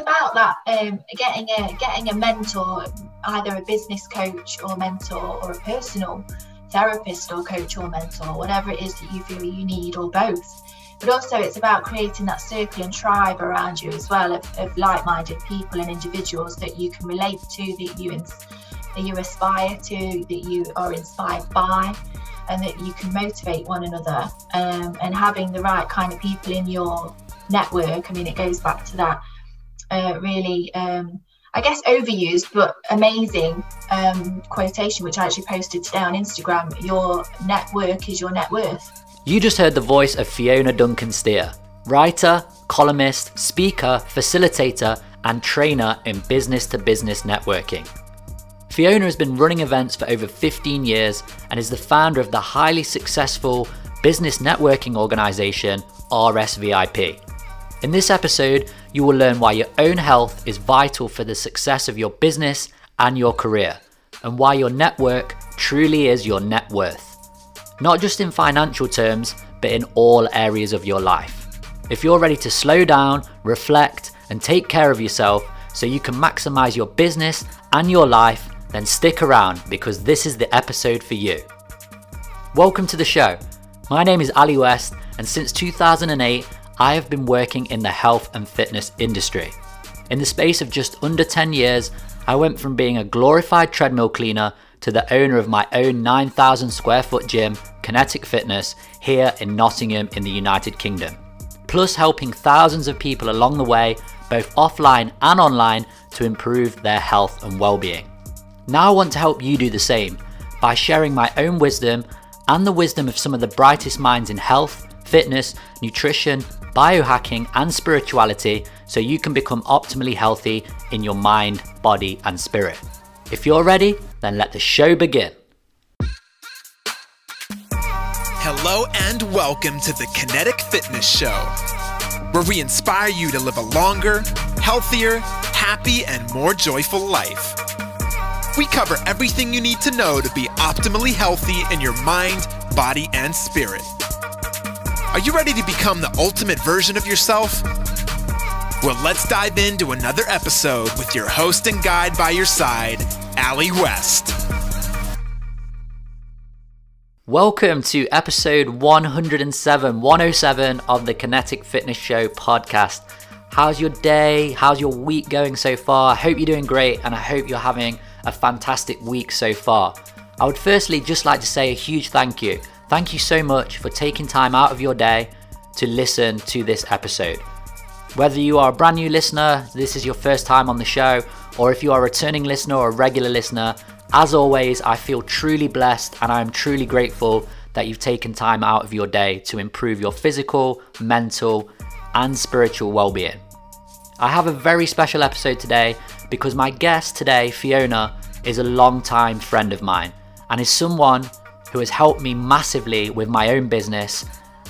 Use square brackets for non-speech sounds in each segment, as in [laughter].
about that um, getting a getting a mentor, either a business coach or mentor, or a personal therapist or coach or mentor, whatever it is that you feel you need, or both. But also, it's about creating that circle and tribe around you as well of, of like-minded people and individuals that you can relate to, that you that you aspire to, that you are inspired by, and that you can motivate one another. Um, and having the right kind of people in your network. I mean, it goes back to that uh, really, um, I guess, overused but amazing um, quotation, which I actually posted today on Instagram. Your network is your net worth. You just heard the voice of Fiona Duncan Steer, writer, columnist, speaker, facilitator, and trainer in business to business networking. Fiona has been running events for over 15 years and is the founder of the highly successful business networking organization RSVIP. In this episode, you will learn why your own health is vital for the success of your business and your career, and why your network truly is your net worth. Not just in financial terms, but in all areas of your life. If you're ready to slow down, reflect, and take care of yourself so you can maximize your business and your life, then stick around because this is the episode for you. Welcome to the show. My name is Ali West, and since 2008, I have been working in the health and fitness industry. In the space of just under 10 years, I went from being a glorified treadmill cleaner to the owner of my own 9,000 square foot gym, Kinetic Fitness, here in Nottingham in the United Kingdom. Plus, helping thousands of people along the way, both offline and online, to improve their health and well being. Now, I want to help you do the same by sharing my own wisdom and the wisdom of some of the brightest minds in health, fitness, nutrition, biohacking, and spirituality so you can become optimally healthy in your mind, body, and spirit. If you're ready, then let the show begin. Hello, and welcome to the Kinetic Fitness Show, where we inspire you to live a longer, healthier, happy, and more joyful life. We cover everything you need to know to be optimally healthy in your mind, body, and spirit. Are you ready to become the ultimate version of yourself? Well, let's dive into another episode with your host and guide by your side, Ali West. Welcome to episode 107, 107 of the Kinetic Fitness Show podcast. How's your day? How's your week going so far? I hope you're doing great and I hope you're having a fantastic week so far. I would firstly just like to say a huge thank you Thank you so much for taking time out of your day to listen to this episode. Whether you are a brand new listener, this is your first time on the show, or if you are a returning listener or a regular listener, as always, I feel truly blessed and I am truly grateful that you've taken time out of your day to improve your physical, mental, and spiritual well being. I have a very special episode today because my guest today, Fiona, is a long-time friend of mine and is someone who has helped me massively with my own business.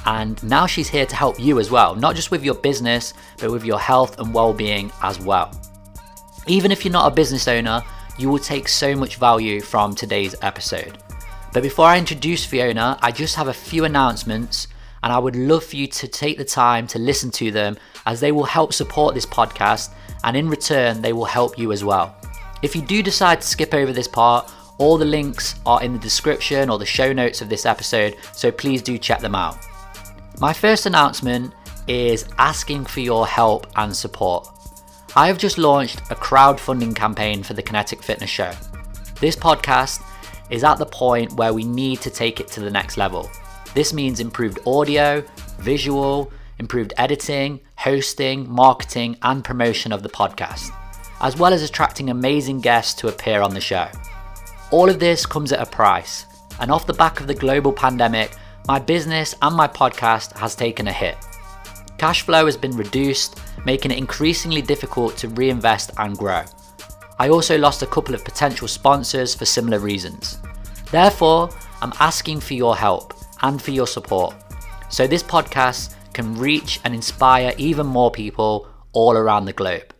And now she's here to help you as well, not just with your business, but with your health and well being as well. Even if you're not a business owner, you will take so much value from today's episode. But before I introduce Fiona, I just have a few announcements, and I would love for you to take the time to listen to them as they will help support this podcast, and in return, they will help you as well. If you do decide to skip over this part all the links are in the description or the show notes of this episode, so please do check them out. My first announcement is asking for your help and support. I have just launched a crowdfunding campaign for the Kinetic Fitness Show. This podcast is at the point where we need to take it to the next level. This means improved audio, visual, improved editing, hosting, marketing, and promotion of the podcast, as well as attracting amazing guests to appear on the show. All of this comes at a price, and off the back of the global pandemic, my business and my podcast has taken a hit. Cash flow has been reduced, making it increasingly difficult to reinvest and grow. I also lost a couple of potential sponsors for similar reasons. Therefore, I'm asking for your help and for your support so this podcast can reach and inspire even more people all around the globe.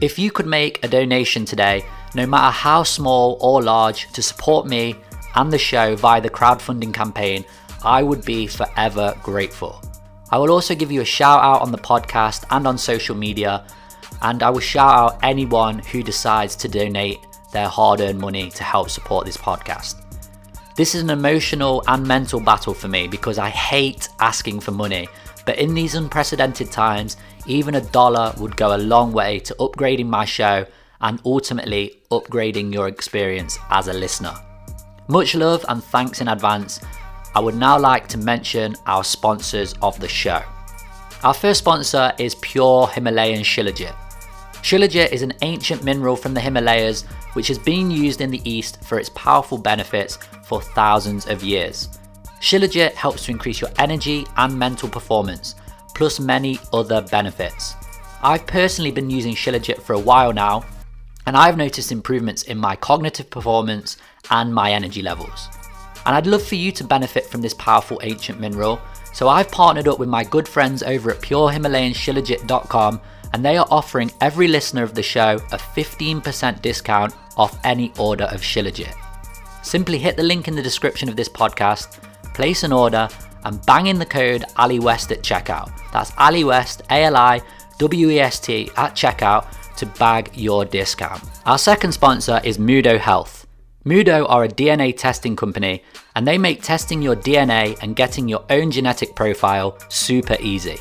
If you could make a donation today no matter how small or large, to support me and the show via the crowdfunding campaign, I would be forever grateful. I will also give you a shout out on the podcast and on social media. and I will shout out anyone who decides to donate their hard earned money to help support this podcast. This is an emotional and mental battle for me because I hate asking for money, but in these unprecedented times, even a dollar would go a long way to upgrading my show and ultimately upgrading your experience as a listener. Much love and thanks in advance. I would now like to mention our sponsors of the show. Our first sponsor is Pure Himalayan Shilajit. Shilajit is an ancient mineral from the Himalayas which has been used in the East for its powerful benefits for thousands of years. Shilajit helps to increase your energy and mental performance, plus many other benefits. I've personally been using Shilajit for a while now, and I've noticed improvements in my cognitive performance and my energy levels. And I'd love for you to benefit from this powerful ancient mineral, so I've partnered up with my good friends over at purehimalayanshilajit.com and they are offering every listener of the show a 15% discount off any order of Shilajit. Simply hit the link in the description of this podcast, place an order, and bang in the code AliWest at checkout. That's AliWest, A L I W E S T, at checkout to bag your discount. Our second sponsor is Muhdo Health. Muhdo are a DNA testing company and they make testing your DNA and getting your own genetic profile super easy.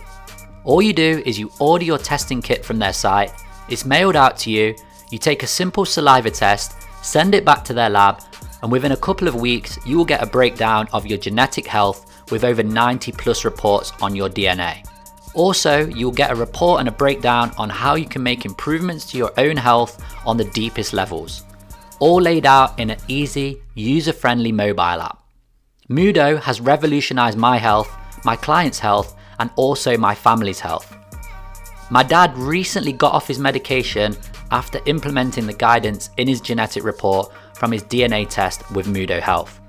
All you do is you order your testing kit from their site, it's mailed out to you, you take a simple saliva test, send it back to their lab, and within a couple of weeks, you will get a breakdown of your genetic health with over 90 plus reports on your DNA. Also, you'll get a report and a breakdown on how you can make improvements to your own health on the deepest levels, all laid out in an easy, user friendly mobile app. Muhdo has revolutionized my health, my clients' health, and also my family's health. My dad recently got off his medication after implementing the guidance in his genetic report from his DNA test with Muhdo Health.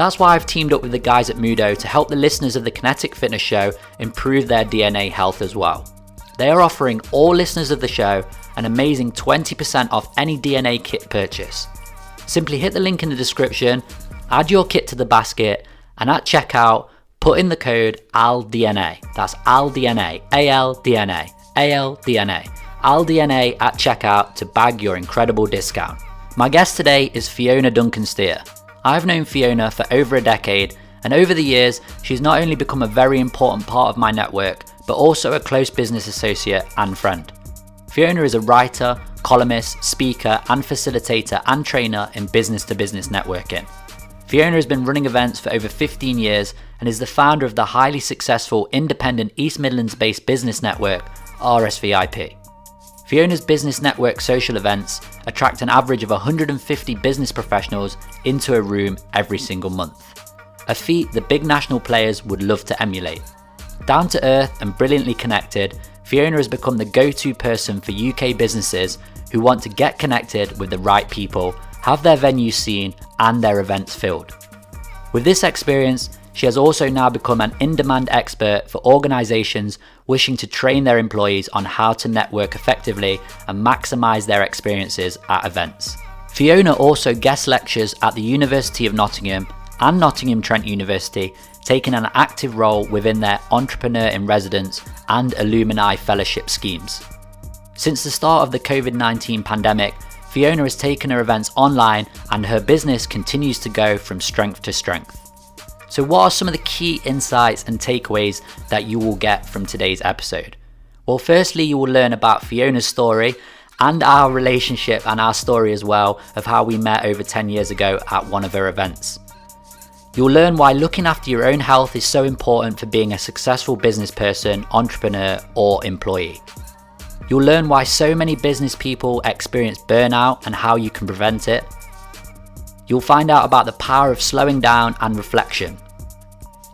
That's why I've teamed up with the guys at Muhdo to help the listeners of the Kinetic Fitness Show improve their DNA health as well. They are offering all listeners of the show an amazing 20% off any DNA kit purchase. Simply hit the link in the description, add your kit to the basket, and at checkout, put in the code ALDNA. That's ALDNA, ALDNA, ALDNA, ALDNA at checkout to bag your incredible discount. My guest today is Fiona Duncan Steer. I've known Fiona for over a decade, and over the years, she's not only become a very important part of my network, but also a close business associate and friend. Fiona is a writer, columnist, speaker, and facilitator and trainer in business to business networking. Fiona has been running events for over 15 years and is the founder of the highly successful independent East Midlands based business network, RSVIP. Fiona's business network social events attract an average of 150 business professionals into a room every single month. A feat the big national players would love to emulate. Down to earth and brilliantly connected, Fiona has become the go to person for UK businesses who want to get connected with the right people have their venues seen, and their events filled. With this experience, she has also now become an in demand expert for organisations wishing to train their employees on how to network effectively and maximise their experiences at events. Fiona also guest lectures at the University of Nottingham and Nottingham Trent University, taking an active role within their Entrepreneur in Residence and Alumni Fellowship schemes. Since the start of the COVID 19 pandemic, Fiona has taken her events online and her business continues to go from strength to strength. So, what are some of the key insights and takeaways that you will get from today's episode? Well, firstly, you will learn about Fiona's story and our relationship and our story as well of how we met over 10 years ago at one of her events. You'll learn why looking after your own health is so important for being a successful business person, entrepreneur, or employee. You'll learn why so many business people experience burnout and how you can prevent it. You'll find out about the power of slowing down and reflection.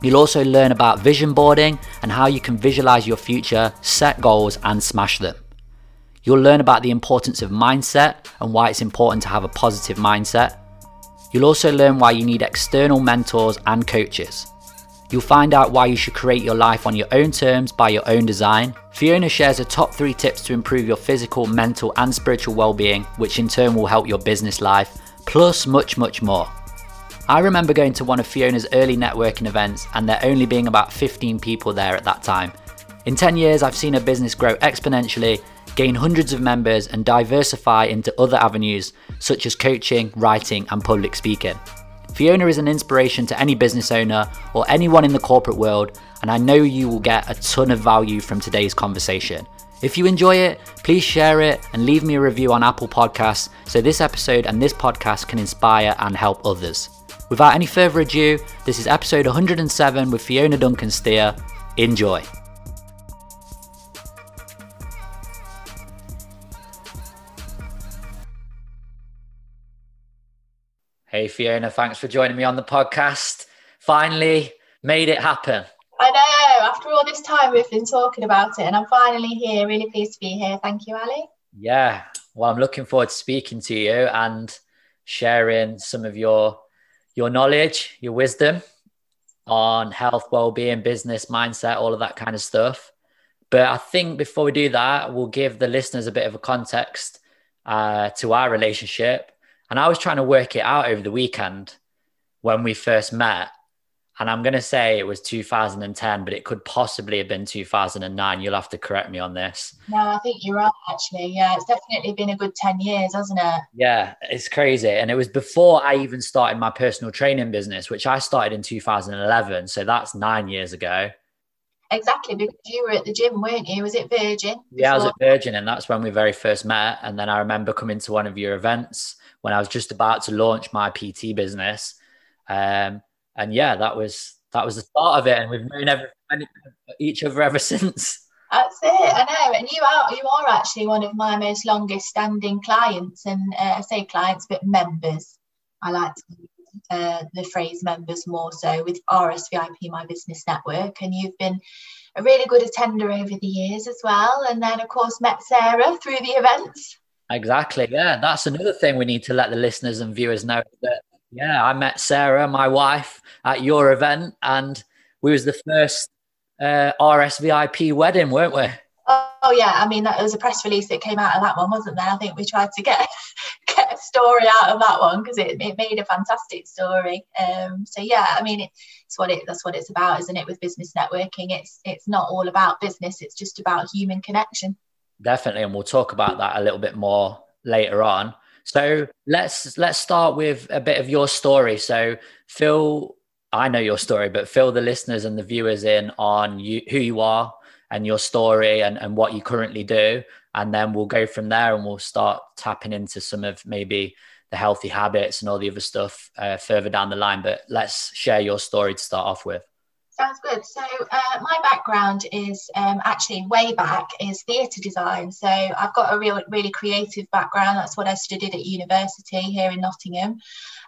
You'll also learn about vision boarding and how you can visualize your future, set goals, and smash them. You'll learn about the importance of mindset and why it's important to have a positive mindset. You'll also learn why you need external mentors and coaches. You'll find out why you should create your life on your own terms by your own design. Fiona shares her top three tips to improve your physical, mental, and spiritual well being, which in turn will help your business life, plus much, much more. I remember going to one of Fiona's early networking events and there only being about 15 people there at that time. In 10 years, I've seen her business grow exponentially, gain hundreds of members, and diversify into other avenues such as coaching, writing, and public speaking. Fiona is an inspiration to any business owner or anyone in the corporate world, and I know you will get a ton of value from today's conversation. If you enjoy it, please share it and leave me a review on Apple Podcasts so this episode and this podcast can inspire and help others. Without any further ado, this is episode 107 with Fiona Duncan Steer. Enjoy. Hey Fiona, thanks for joining me on the podcast. Finally made it happen. I know. After all this time, we've been talking about it, and I'm finally here. Really pleased to be here. Thank you, Ali. Yeah. Well, I'm looking forward to speaking to you and sharing some of your your knowledge, your wisdom on health, well-being, business, mindset, all of that kind of stuff. But I think before we do that, we'll give the listeners a bit of a context uh, to our relationship. And I was trying to work it out over the weekend when we first met and I'm going to say it was 2010, but it could possibly have been 2009. You'll have to correct me on this. No, I think you're right, actually. Yeah, it's definitely been a good 10 years, hasn't it? Yeah, it's crazy. And it was before I even started my personal training business, which I started in 2011. So that's nine years ago. Exactly, because you were at the gym, weren't you? Was it Virgin? Yeah, I was at Virgin, and that's when we very first met. And then I remember coming to one of your events when I was just about to launch my PT business. Um, and yeah, that was that was the start of it, and we've known every, each other ever [laughs] since. That's it. I know, and you are you are actually one of my most longest standing clients, and uh, I say clients, but members. I like to uh, the phrase members more so with RSVIP, my business network, and you've been a really good attender over the years as well. And then, of course, met Sarah through the events. Exactly. Yeah, that's another thing we need to let the listeners and viewers know that yeah, I met Sarah, my wife, at your event, and we was the first uh, RSVIP wedding, weren't we? Oh yeah, I mean that was a press release that came out of that one, wasn't there? I think we tried to get [laughs] get a story out of that one because it, it made a fantastic story. Um, so yeah, I mean it, it's what it that's what it's about, isn't it? With business networking, it's it's not all about business; it's just about human connection. Definitely, and we'll talk about that a little bit more later on. So let's let's start with a bit of your story. So Phil, I know your story, but fill the listeners and the viewers in on you, who you are and your story and, and what you currently do. And then we'll go from there and we'll start tapping into some of maybe the healthy habits and all the other stuff uh, further down the line. But let's share your story to start off with. Sounds good. So uh, my background is um, actually way back is theatre design. So I've got a real, really creative background. That's what I studied at university here in Nottingham.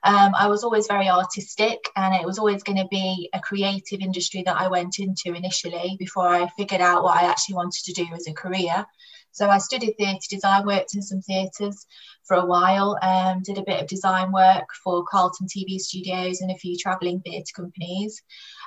Um, I was always very artistic, and it was always going to be a creative industry that I went into initially before I figured out what I actually wanted to do as a career. So I studied theatre design, worked in some theatres for a while, um, did a bit of design work for Carlton TV studios and a few travelling theatre companies.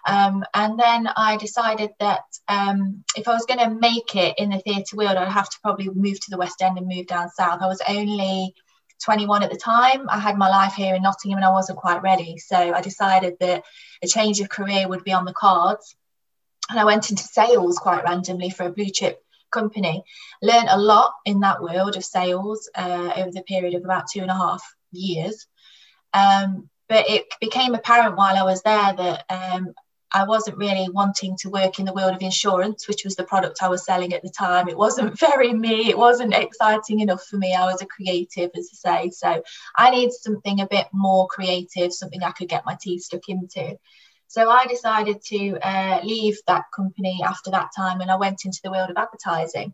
Um, and then I decided that um, if I was going to make it in the theatre world, I'd have to probably move to the West End and move down south. I was only 21 at the time. I had my life here in Nottingham and I wasn't quite ready. So I decided that a change of career would be on the cards. And I went into sales quite randomly for a blue chip company. Learned a lot in that world of sales uh, over the period of about two and a half years. Um, but it became apparent while I was there that um, I wasn't really wanting to work in the world of insurance, which was the product I was selling at the time. It wasn't [laughs] very me. It wasn't exciting enough for me. I was a creative, as I say. So I needed something a bit more creative, something I could get my teeth stuck into. So I decided to uh, leave that company after that time and I went into the world of advertising.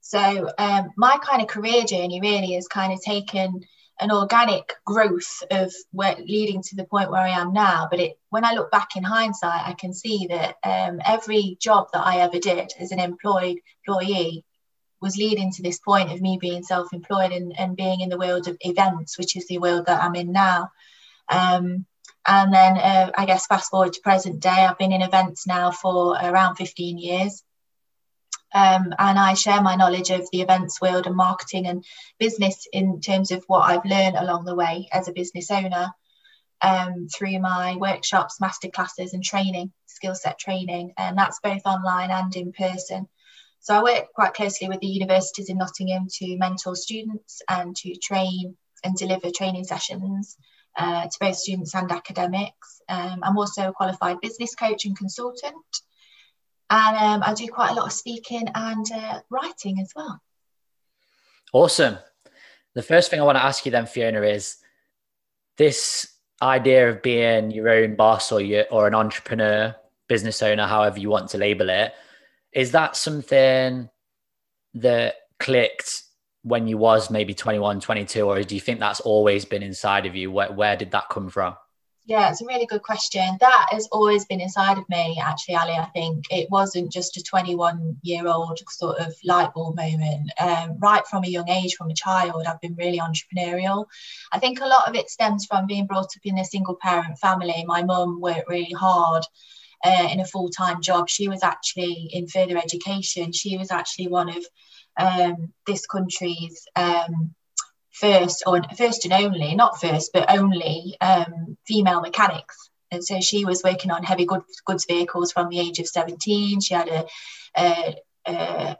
So um, my kind of career journey really has kind of taken an organic growth of where leading to the point where I am now. But it, when I look back in hindsight, I can see that um, every job that I ever did as an employed employee was leading to this point of me being self-employed and, and being in the world of events, which is the world that I'm in now. Um, and then uh, I guess fast forward to present day, I've been in events now for around 15 years. Um, and I share my knowledge of the events world and marketing and business in terms of what I've learned along the way as a business owner um, through my workshops, masterclasses, and training, skill set training, and that's both online and in person. So I work quite closely with the universities in Nottingham to mentor students and to train and deliver training sessions uh, to both students and academics. Um, I'm also a qualified business coach and consultant. And um, I do quite a lot of speaking and uh, writing as well. Awesome. The first thing I want to ask you then, Fiona, is this idea of being your own boss or your, or an entrepreneur, business owner, however you want to label it, is that something that clicked when you was maybe 21 22 or do you think that's always been inside of you? Where, where did that come from? Yeah it's a really good question. That has always been inside of me actually ali i think. It wasn't just a 21 year old sort of light bulb moment. Um, right from a young age from a child i've been really entrepreneurial. I think a lot of it stems from being brought up in a single parent family. My mum worked really hard uh, in a full-time job. She was actually in further education. She was actually one of um, this country's um, first or first and only, not first, but only um, female mechanics. And so she was working on heavy goods, goods vehicles from the age of 17. She had a, a, a,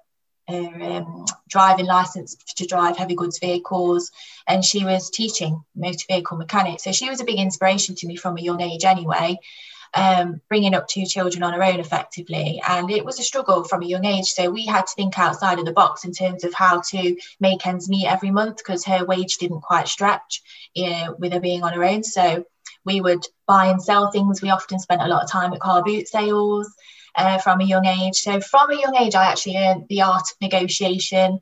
a um, driving license to drive heavy goods vehicles, and she was teaching motor vehicle mechanics. So she was a big inspiration to me from a young age, anyway um, bringing up two children on her own effectively. And it was a struggle from a young age. So we had to think outside of the box in terms of how to make ends meet every month because her wage didn't quite stretch you know, with her being on her own. So we would buy and sell things. We often spent a lot of time at car boot sales uh, from a young age. So from a young age, I actually learned the art of negotiation.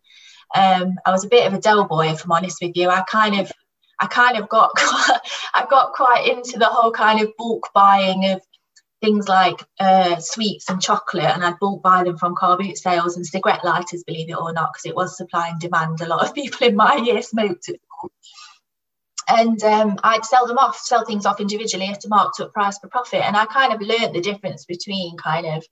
Um, I was a bit of a Del Boy, if I'm honest with you. I kind of I kind of got [laughs] quite, I got quite into the whole kind of bulk buying of things like uh, sweets and chocolate, and I'd bulk buy them from car boot sales and cigarette lighters, believe it or not, because it was supply and demand. A lot of [laughs] people in my year smoked. And um, I'd sell them off, sell things off individually at a marked up price for profit. And I kind of learned the difference between kind of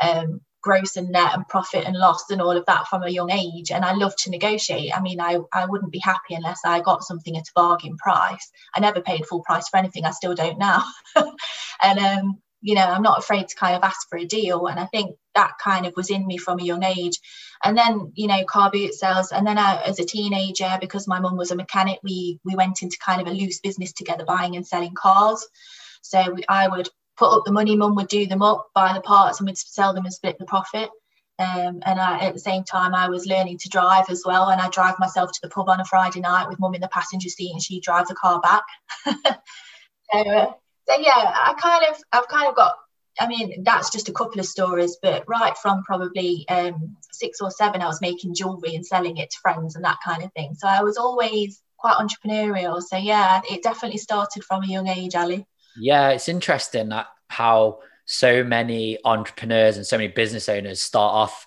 um, gross and net and profit and loss and all of that from a young age. And i love to negotiate. I mean i, I wouldn't be happy unless i got something at a bargain price. I never paid full price for anything. I still don't now. [laughs] And um, you know i'm not afraid to kind of ask for a deal. And i think that kind of was in me from a young age. And then you know car boot sales. And then I, as a teenager because my mum was a mechanic we we went into kind of a loose business together buying and selling cars. So we, i would put up the money, mum would do them up, buy the parts, and we'd sell them and split the profit. Um, and I, at the same time, I was learning to drive as well. And I drive myself to the pub on a Friday night with mum in the passenger seat, and she drives the car back. [laughs] so, uh, so yeah, I kind of, I've kind of got. I mean, that's just a couple of stories, but right from probably um, six or seven, I was making jewelry and selling it to friends and that kind of thing. So I was always quite entrepreneurial. So yeah, it definitely started from a young age, Ali. Yeah, it's interesting that how so many entrepreneurs and so many business owners start off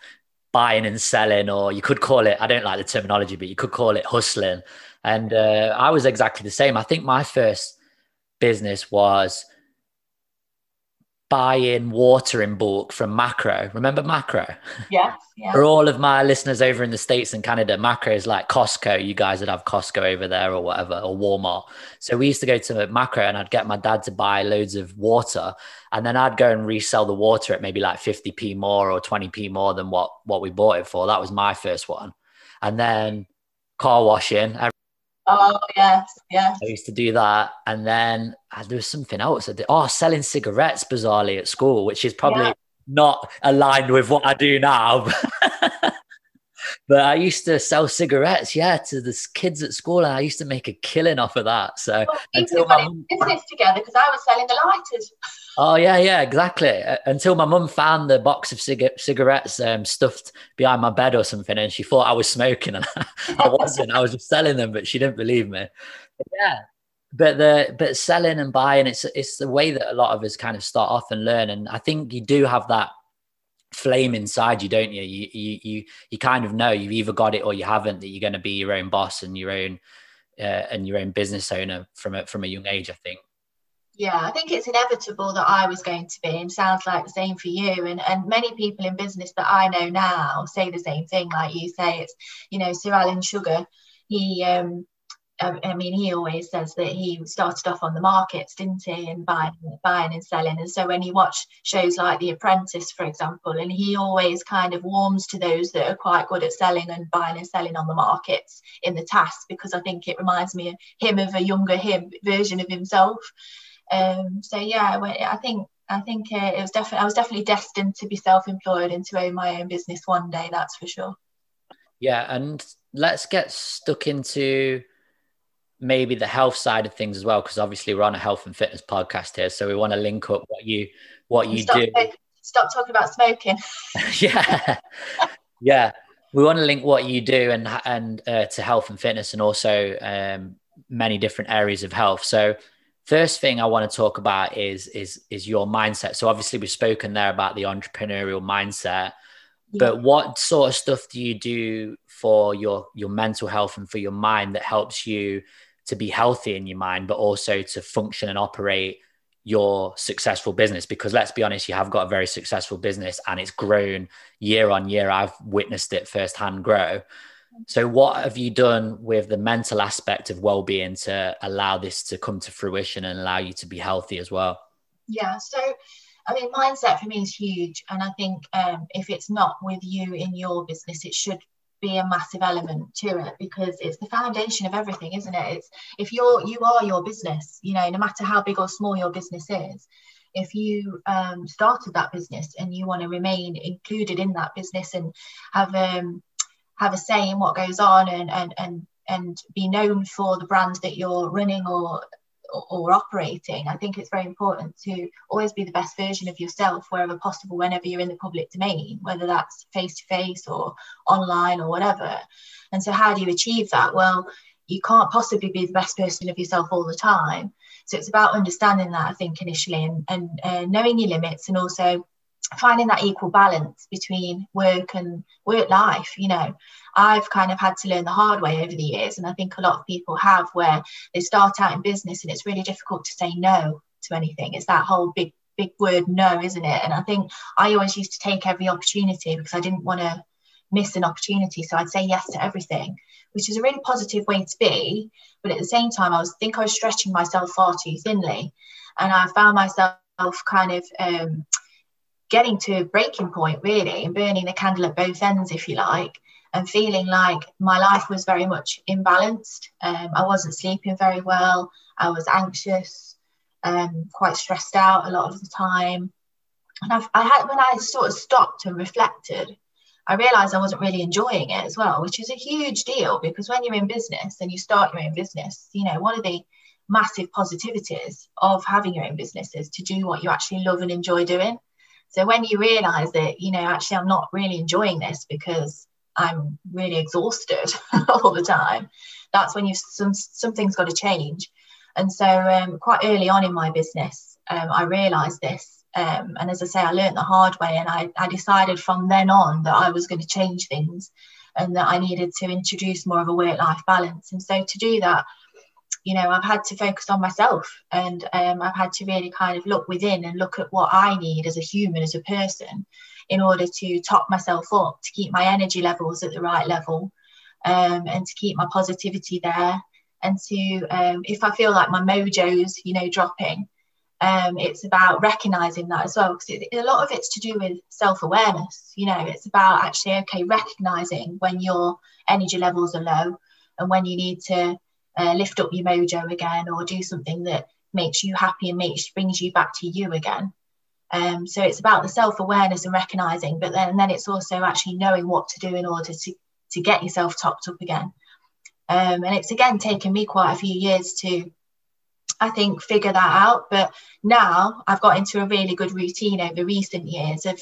buying and selling, or you could call it, I don't like the terminology, but you could call it hustling. And uh, I was exactly the same. I think my first business was buying water in bulk from Makro. Remember Makro? Yeah. yeah. For all of my listeners over in the States and Canada, Makro is like Costco. You guys would have Costco over there or whatever, or Walmart. So we used to go to Makro and I'd get my dad to buy loads of water. And then I'd go and resell the water at maybe like 50p more or 20p more than what, what we bought it for. That was my first one. And then car washing. Oh yes, yes. I used to do that, and then uh, there was something else. I did. Oh, selling cigarettes bizarrely at school, which is probably yeah. not aligned with what I do now. [laughs] but I used to sell cigarettes, yeah, to the kids at school, and I used to make a killing off of that. So well, until my business together because I was selling the lighters. [laughs] Oh yeah, yeah, exactly. Until my mum found the box of cig- cigarettes um, stuffed behind my bed or something, and she thought I was smoking, and [laughs] I wasn't. I was just selling them, but she didn't believe me. But yeah, but the but selling and buying, it's it's the way that a lot of us kind of start off and learn, and I think you do have that flame inside you, don't you? You you you you kind of know you've either got it or you haven't. That you're going to be your own boss and your own uh, and your own business owner from a, from a young age. I think yeah i think it's inevitable that i was going to be and sounds like the same for you and and many people in business that i know now say the same thing like you say it's you know sir alan sugar he um I mean, he always says that he started off on the markets, didn't he, and buying, buying and selling. And so when you watch shows like The Apprentice, for example, and he always kind of warms to those that are quite good at selling and buying and selling on the markets in the task, because I think it reminds me of him of a younger him version of himself. Um, so yeah, I think I think uh, it was definitely I was definitely destined to be self-employed and to own my own business one day. That's for sure. Yeah, and let's get stuck into maybe the health side of things as well because obviously we're on a health and fitness podcast here so we want to link up what you what you stop, do stop talking about smoking [laughs] [laughs] yeah yeah we want to link what you do and and uh, to health and fitness and also um, many different areas of health so first thing i want to talk about is is is your mindset so obviously we've spoken there about the entrepreneurial mindset but what sort of stuff do you do for your your mental health and for your mind that helps you to be healthy in your mind, but also to function and operate your successful business. Because let's be honest, you have got a very successful business and it's grown year on year. I've witnessed it firsthand grow. So, what have you done with the mental aspect of well being to allow this to come to fruition and allow you to be healthy as well? Yeah. So, I mean, mindset for me is huge. And I think um, if it's not with you in your business, it should be a massive element to it because it's the foundation of everything isn't it it's if you're you are your business you know no matter how big or small your business is if you um, started that business and you want to remain included in that business and have um, have a say in what goes on and and and and be known for the brand that you're running or or, operating, I think it's very important to always be the best version of yourself wherever possible, whenever you're in the public domain, whether that's face to face or online or whatever. And so, how do you achieve that? Well, you can't possibly be the best person of yourself all the time. So, it's about understanding that, I think, initially, and, and uh, knowing your limits and also finding that equal balance between work and work life you know. I've kind of had to learn the hard way over the years and i think a lot of people have where they start out in business and it's really difficult to say no to anything. It's that whole big big word no isn't it? And i think i always used to take every opportunity because i didn't want to miss an opportunity so i'd say yes to everything which is a really positive way to be but at the same time i was think i was stretching myself far too thinly and i found myself kind of um, getting to a breaking point really and burning the candle at both ends if you like and feeling like my life was very much imbalanced. Um, i wasn't sleeping very well. I was anxious um, quite stressed out a lot of the time. And I've, i had when i sort of stopped and reflected i realized i wasn't really enjoying it as well which is a huge deal because when you're in business and you start your own business you know one of the massive positivities of having your own business is to do what you actually love and enjoy doing so when you realize that, you know, actually I'm not really enjoying this because I'm really exhausted [laughs] all the time, that's when you some something's got to change. And so um, quite early on in my business, um, I realized this. Um, and as I say, I learned the hard way, and I, I decided from then on that I was going to change things and that I needed to introduce more of a work life balance. And so to do that, you know i've had to focus on myself and um, i've had to really kind of look within and look at what i need as a human as a person in order to top myself up to keep my energy levels at the right level um, and to keep my positivity there and to um, if i feel like my mojo's you know dropping um, it's about recognizing that as well because a lot of it's to do with self-awareness you know it's about actually okay recognizing when your energy levels are low and when you need to uh, lift up your mojo again or do something that makes you happy and makes brings you back to you again. Um, so it's about the self-awareness and recognizing but then then it's also actually knowing what to do in order to to get yourself topped up again. Um, and it's again taken me quite a few years to I think figure that out but now I've got into a really good routine over recent years of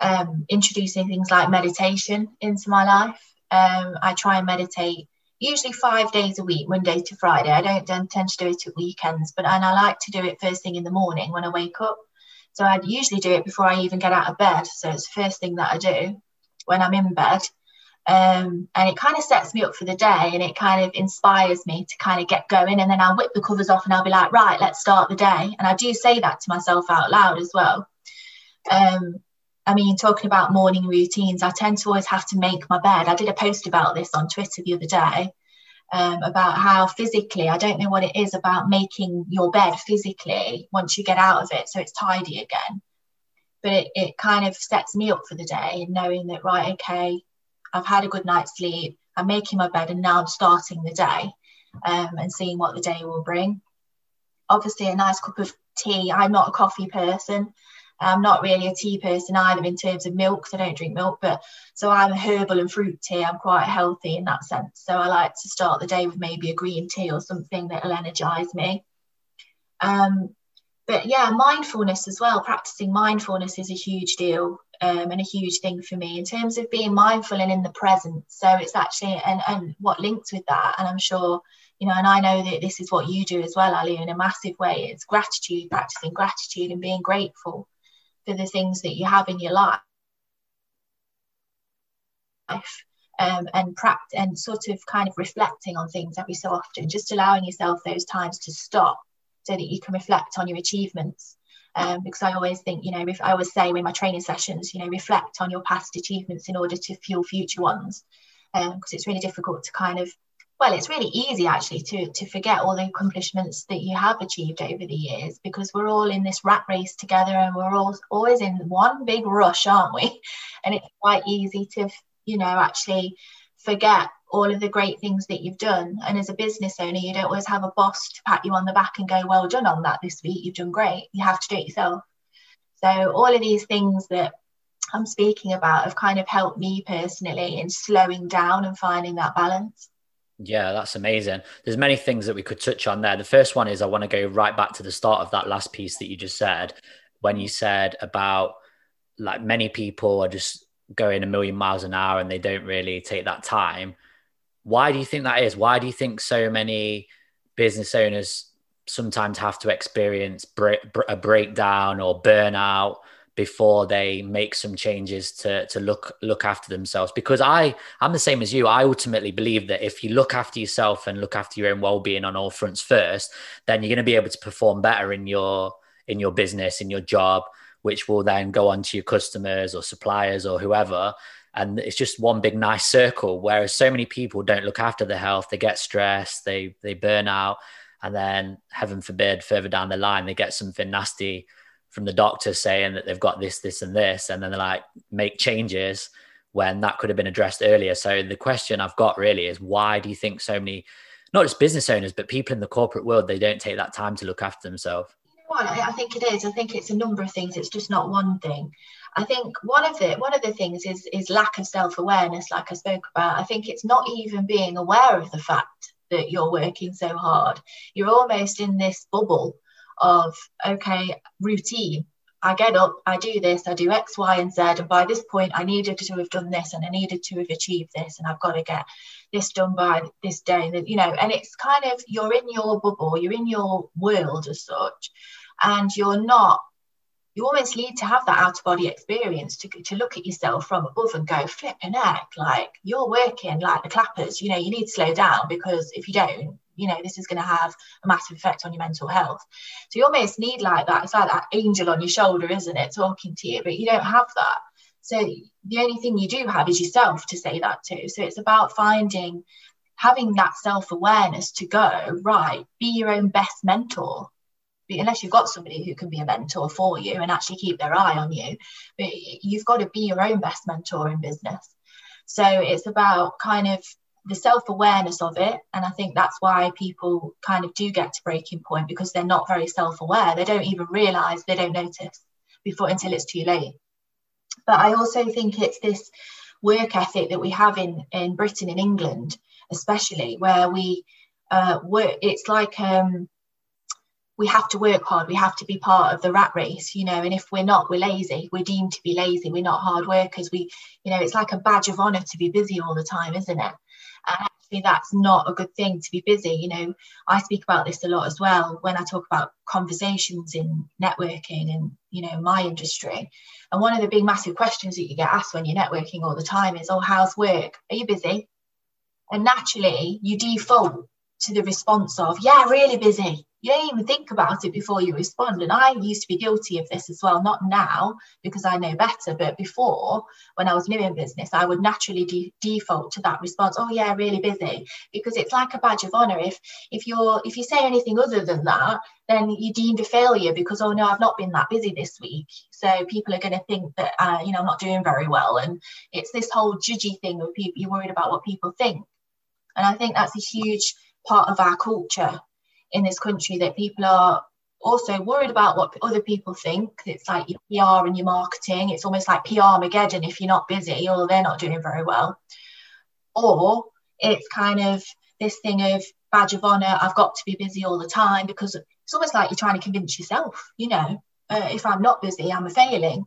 um, introducing things like meditation into my life. Um, I try and meditate usually five days a week, Monday to Friday. I don't tend to do it at weekends, but and I like to do it first thing in the morning when I wake up. So I'd usually do it before I even get out of bed. So it's the first thing that I do when I'm in bed. Um, and it kind of sets me up for the day and it kind of inspires me to kind of get going. And then I'll whip the covers off and I'll be like, right, let's start the day. And I do say that to myself out loud as well. Um, I mean, talking about morning routines, I tend to always have to make my bed. I did a post about this on Twitter the other day. um, about how physically, I don't know what it is about making your bed physically once you get out of it so it's tidy again. But it, it kind of sets me up for the day and knowing that, right, okay, I've had a good night's sleep, I'm making my bed, and now I'm starting the day um, and seeing what the day will bring. Obviously, a nice cup of tea. I'm not a coffee person. I'm not really a tea person either in terms of milk, I don't drink milk, but so I'm a herbal and fruit tea. I'm quite healthy in that sense. So I like to start the day with maybe a green tea or something that'll energize me. Um, but yeah, mindfulness as well. Practicing mindfulness is a huge deal um, and a huge thing for me in terms of being mindful and in the present. So it's actually and and what links with that, and I'm sure you know, and I know that this is what you do as well, Ali, in a massive way. It's gratitude, practicing gratitude and being grateful for the things that you have in your life um, and practice and sort of kind of reflecting on things every so often just allowing yourself those times to stop so that you can reflect on your achievements. Um, because I always think, you know, if I always say in my training sessions, you know, reflect on your past achievements in order to fuel future ones, because um, it's really difficult to kind of well, it's really easy actually to, to forget all the accomplishments that you have achieved over the years because we're all in this rat race together and we're all always in one big rush, aren't we? [laughs] And it's quite easy to, you know, actually forget all of the great things that you've done. And as a business owner, you don't always have a boss to pat you on the back and go, well done on that this week, you've done great. You have to do it yourself. So all of these things that I'm speaking about have kind of helped me personally in slowing down and finding that balance. Yeah, that's amazing. There's many things that we could touch on there. The first one is I want to go right back to the start of that last piece that you just said when you said about like many people are just going a million miles an hour and they don't really take that time. Why do you think that is? Why do you think so many business owners sometimes have to experience a breakdown or burnout before they make some changes to to look look after themselves. Because i i'm the same as you. I ultimately believe that if you look after yourself and look after your own well-being on all fronts first then you're going to be able to perform better in your in your business in your job which will then go on to your customers or suppliers or whoever. And it's just one big nice circle whereas so many people don't look after their health. They get stressed they they burn out and then heaven forbid further down the line they get something nasty from the doctor saying that they've got this, this, and this, and then they're like, make changes when that could have been addressed earlier. So the question I've got really is why do you think so many, not just business owners, but people in the corporate world, they don't take that time to look after themselves? Know I think it is. I think it's a number of things. It's just not one thing. I think one of the one of the things is is lack of self awareness, like I spoke about. I think it's not even being aware of the fact that you're working so hard. You're almost in this bubble of okay routine I get up, I do this, I do X, Y, and Z. And by this point, I needed to have done this and I needed to have achieved this. And I've got to get this done by this day. And, you know, and it's kind of you're in your bubble, you're in your world as such, and you're not, you almost need to have that out of body experience to, to look at yourself from above and go, flipping heck, like you're working like the clappers. You know, you need to slow down because if you don't, you know this is going to have a massive effect on your mental health. So you almost need like that it's like that angel on your shoulder isn't it talking to you but you don't have that. So the only thing you do have is yourself to say that to. So it's about finding having that self-awareness to go right be your own best mentor unless you've got somebody who can be a mentor for you and actually keep their eye on you you've got to be your own best mentor in business. So it's about kind of the self-awareness of it and i think that's why people kind of do get to breaking point because they're not very self-aware. They don't even realize they don't notice before until it's too late. But i also think it's this work ethic that we have in in britain in england especially where we uh, work it's like um, we have to work hard we have to be part of the rat race you know and if we're not we're lazy. We're deemed to be lazy. We're not hard workers. We you know it's like a badge of honor to be busy all the time isn't it? And actually that's not a good thing to be busy you know. I speak about this a lot as well when i talk about conversations in networking and you know my industry. And one of the big massive questions that you get asked when you're networking all the time is oh how's work? Are you busy? And naturally you default to the response of yeah really busy you don't even think about it before you respond. And I used to be guilty of this as well, not now because I know better, but before when I was new in business, I would naturally de- default to that response. Oh yeah, really busy, because it's like a badge of honor. If if you're if you say anything other than that, then you're deemed a failure because oh no, I've not been that busy this week. So people are going to think that uh, you know I'm not doing very well, and it's this whole judgy thing of people. You're worried about what people think, and I think that's a huge part of our culture in this country that people are also worried about what other people think. It's like your PR and your marketing. It's almost like PR Armageddon if you're not busy or they're not doing very well. Or it's kind of this thing of badge of honor, I've got to be busy all the time because it's almost like you're trying to convince yourself, you know, uh, if I'm not busy, I'm a failing.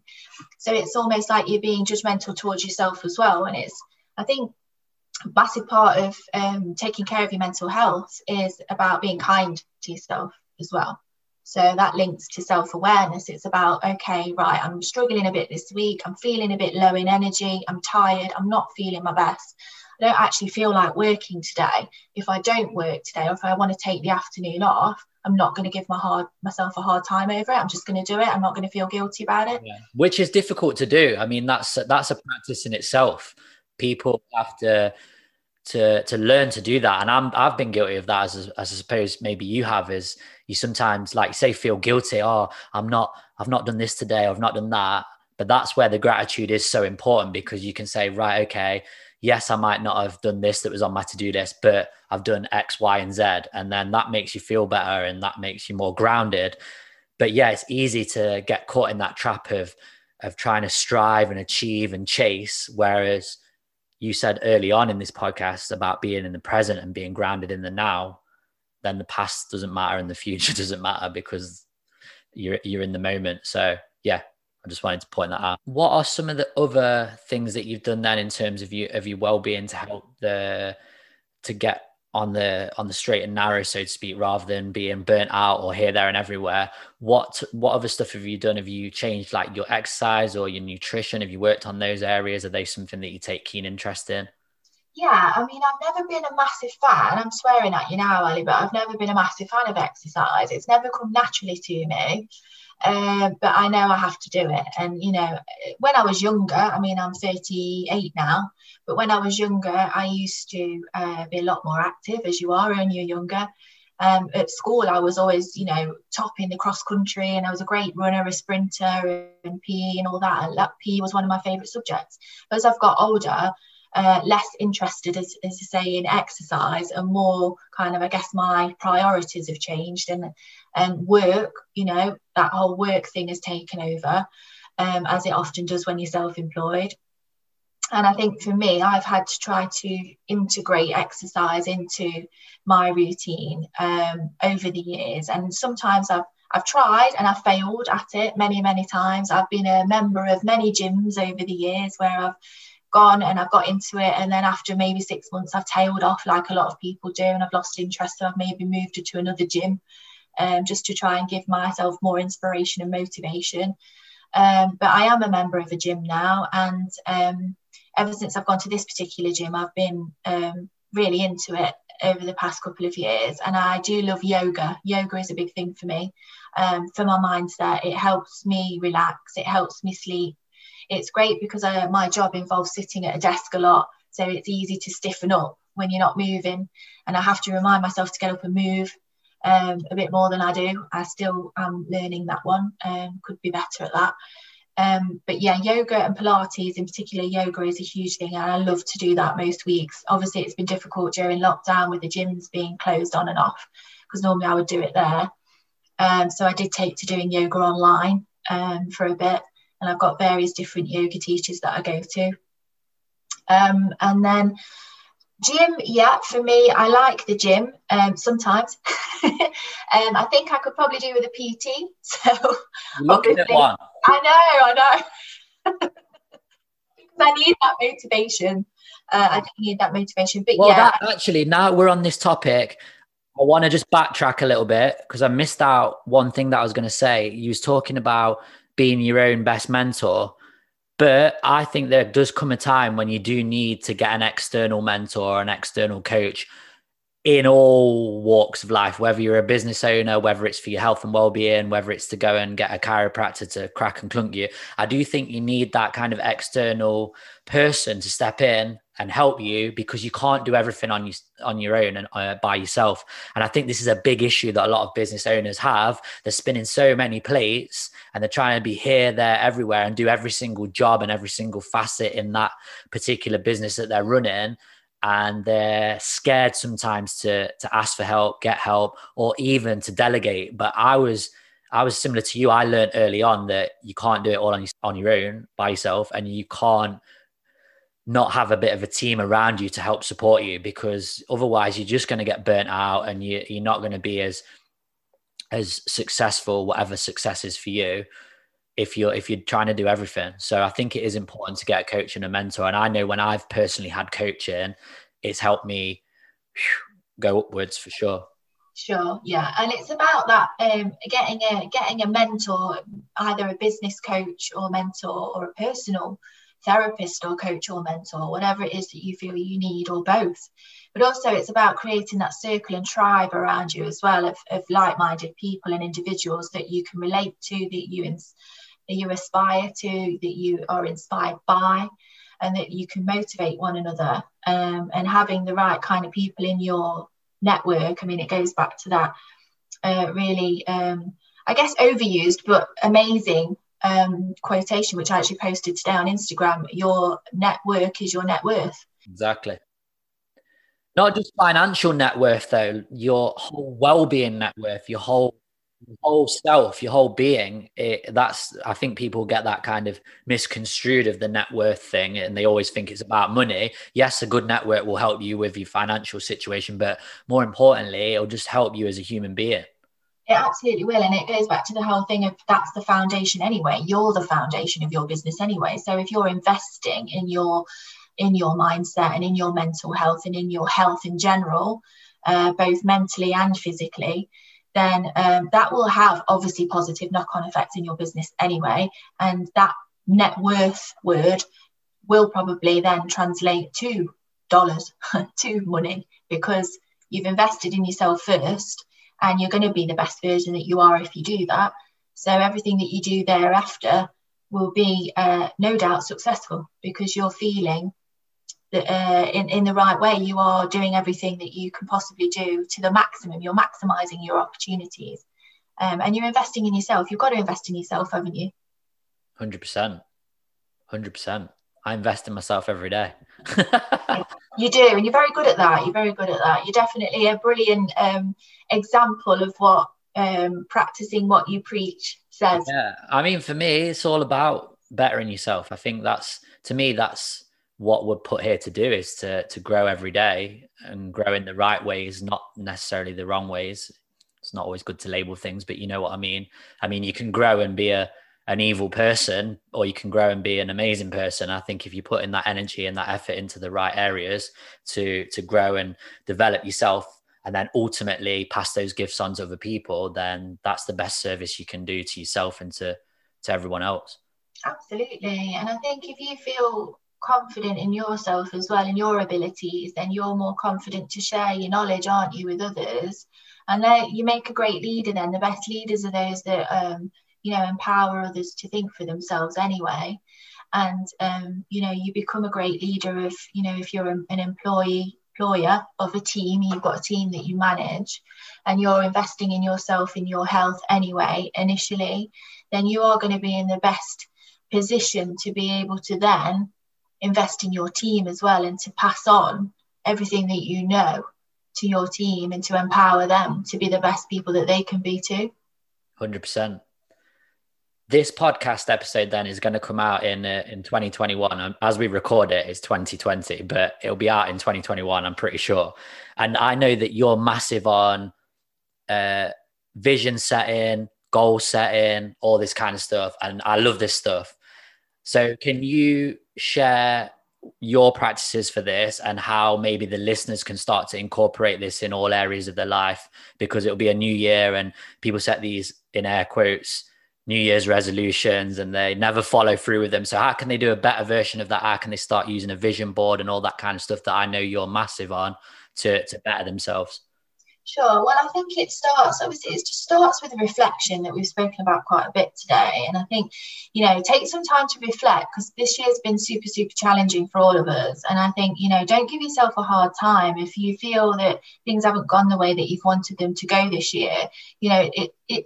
So it's almost like you're being judgmental towards yourself as well. And it's, I think, massive part of um, taking care of your mental health is about being kind to yourself as well. So that links to self awareness. It's about, okay, right, I'm struggling a bit this week. I'm feeling a bit low in energy. I'm tired. I'm not feeling my best. I don't actually feel like working today. If I don't work today, or if I want to take the afternoon off, I'm not going to give my hard myself a hard time over it. I'm just going to do it. I'm not going to feel guilty about it. Yeah. Which is difficult to do. I mean, that's that's a practice in itself people have to to to learn to do that. And i'm i've been guilty of that as, as i suppose maybe you have is you sometimes like say feel guilty. Oh i'm not i've not done this today. I've not done that. But that's where the gratitude is so important because you can say right okay yes i might not have done this that was on my to-do list but i've done x y and z. And then that makes you feel better and that makes you more grounded. But yeah it's easy to get caught in that trap of of trying to strive and achieve and chase. Whereas you said early on in this podcast about being in the present and being grounded in the now, then the past doesn't matter and the future [laughs] doesn't matter because you're you're in the moment. So yeah, I just wanted to point that out. What are some of the other things that you've done then in terms of you of your well being to help the to get on the on the straight and narrow, so to speak, rather than being burnt out or here, there, and everywhere. What what other stuff have you done? Have you changed like your exercise or your nutrition? Have you worked on those areas? Are they something that you take keen interest in? Yeah, I mean, I've never been a massive fan. I'm swearing at you now, Ali, but I've never been a massive fan of exercise. It's never come naturally to me. Um, but I know I have to do it. And, you know, when I was younger, I mean, I'm 38 now, but when I was younger, I used to uh, be a lot more active as you are when you're younger. Um, at school, I was always, you know, top in the cross country and I was a great runner, a sprinter, and PE and all that. And PE was one of my favourite subjects. But as I've got older, uh, less interested, as, as to say, in exercise and more kind of, I guess, my priorities have changed and and work, you know, that whole work thing has taken over, um, as it often does when you're self-employed. And I think for me, I've had to try to integrate exercise into my routine um, over the years, and sometimes I've I've tried and I've failed at it many, many times. I've been a member of many gyms over the years where I've gone and I've got into it. And then after maybe six months, I've tailed off like a lot of people do and I've lost interest. So I've maybe moved to another gym um, just to try and give myself more inspiration and motivation. Um, but I am a member of a gym now. And um, ever since I've gone to this particular gym, I've been um, really into it over the past couple of years. And I do love yoga. Yoga is a big thing for me, um, for my mindset. It helps me relax, it helps me sleep it's great because uh, my job involves sitting at a desk a lot. So it's easy to stiffen up when you're not moving. And I have to remind myself to get up and move um, a bit more than I do. I still am learning that one, um, could be better at that. Um, but yeah, yoga and Pilates, in particular, yoga is a huge thing, and I love to do that most weeks. Obviously, it's been difficult during lockdown with the gyms being closed on and off because normally I would do it there. Um, so I did take to doing yoga online um, for a bit, and I've got various different yoga teachers that I go to. Um, and then gym, yeah, for me, I like the gym um, sometimes. [laughs] um, I think I could probably do with a PT. [laughs] So looking at one. I know, I know. [laughs] because I need that motivation. Uh, I need that motivation. But well, yeah, that, actually, now we're on this topic. I want to just backtrack a little bit because I missed out one thing that I was going to say. You was talking about being your own best mentor. But I think there does come a time when you do need to get an external mentor or an external coach in all walks of life, whether you're a business owner, whether it's for your health and well-being, whether it's to go and get a chiropractor to crack and clunk you, I do think you need that kind of external person to step in and help you because you can't do everything on you on your own and uh, by yourself. And I think this is a big issue that a lot of business owners have. They're spinning so many plates and they're trying to be here, there, everywhere, and do every single job and every single facet in that particular business that they're running and they're scared sometimes to to ask for help, get help, or even to delegate. But I was I was similar to you. I learned early on that you can't do it all on your, on your own by yourself, and you can't not have a bit of a team around you to help support you because otherwise you're just going to get burnt out and you, you're not going to be as as successful whatever success is for you if you're if you're trying to do everything. So I think it is important to get a coach and a mentor. And I know when I've personally had coaching, it's helped me go upwards for sure. Sure, yeah, and it's about that um, getting a getting a mentor, either a business coach or mentor, or a personal therapist or coach or mentor, whatever it is that you feel you need, or both. But also, it's about creating that circle and tribe around you as well of, of like-minded people and individuals that you can relate to, that you ins- you aspire to, that you are inspired by, and that you can motivate one another. Um, and having the right kind of people in your network, I mean, it goes back to that uh, really, um, I guess, overused but amazing um, quotation, which I actually posted today on Instagram your network is your net worth. Exactly. Not just financial net worth, though, your whole well being net worth, your whole whole self, your whole being, it, that's I think people get that kind of misconstrued of the net worth thing, and they always think it's about money. Yes, a good network will help you with your financial situation, but more importantly, it'll just help you as a human being. It absolutely will, and it goes back to the whole thing of that's the foundation anyway. You're the foundation of your business anyway. So if you're investing in your in your mindset and in your mental health and in your health in general, uh, both mentally and physically, then um, that will have obviously positive knock-on effects in your business anyway. And that net worth word will probably then translate to dollars [laughs] to money because you've invested in yourself first and you're going to be the best version that you are if you do that. So everything that you do thereafter will be uh, no doubt successful because you're feeling uh, in, in the right way, you are doing everything that you can possibly do to the maximum. You're maximizing your opportunities um, and you're investing in yourself. You've got to invest in yourself, haven't you? 100%. 100%. I invest in myself every day. [laughs] you do, and you're very good at that. You're very good at that. You're definitely a brilliant um, example of what um, practicing what you preach says. Yeah, I mean, for me, it's all about bettering yourself. I think that's to me, that's what we're put here to do is to to grow every day and grow in the right ways, not necessarily the wrong ways. It's not always good to label things, but you know what I mean. I mean, you can grow and be a an evil person, or you can grow and be an amazing person. I think if you put in that energy and that effort into the right areas to to grow and develop yourself, and then ultimately pass those gifts on to other people, then that's the best service you can do to yourself and to to everyone else. Absolutely, and I think if you feel confident in yourself as well and your abilities, then you're more confident to share your knowledge, aren't you, with others? And then you make a great leader. Then the best leaders are those that um, you know empower others to think for themselves anyway. And um, you know you become a great leader if you know if you're an employee employer of a team, you've got a team that you manage, and you're investing in yourself in your health anyway initially, then you are going to be in the best position to be able to then invest in your team as well and to pass on everything that you know to your team and to empower them to be the best people that they can be too. 100%. This podcast episode then is going to come out in uh, in 2021. As we record it, it's 2020, but it'll be out in 2021, I'm pretty sure. And I know that you're massive on uh, vision setting, goal setting, all this kind of stuff. And I love this stuff. So, can you share your practices for this and how maybe the listeners can start to incorporate this in all areas of their life? Because it'll be a new year and people set these in air quotes new year's resolutions and they never follow through with them. So how can they do a better version of that? How can they start using a vision board and all that kind of stuff that i know you're massive on to, to better themselves? Sure. Well, I think it starts, obviously, it just starts with a reflection that we've spoken about quite a bit today. And I think, you know, take some time to reflect because this year's been super, super challenging for all of us. And I think, you know, don't give yourself a hard time if you feel that things haven't gone the way that you've wanted them to go this year. You know, it, it,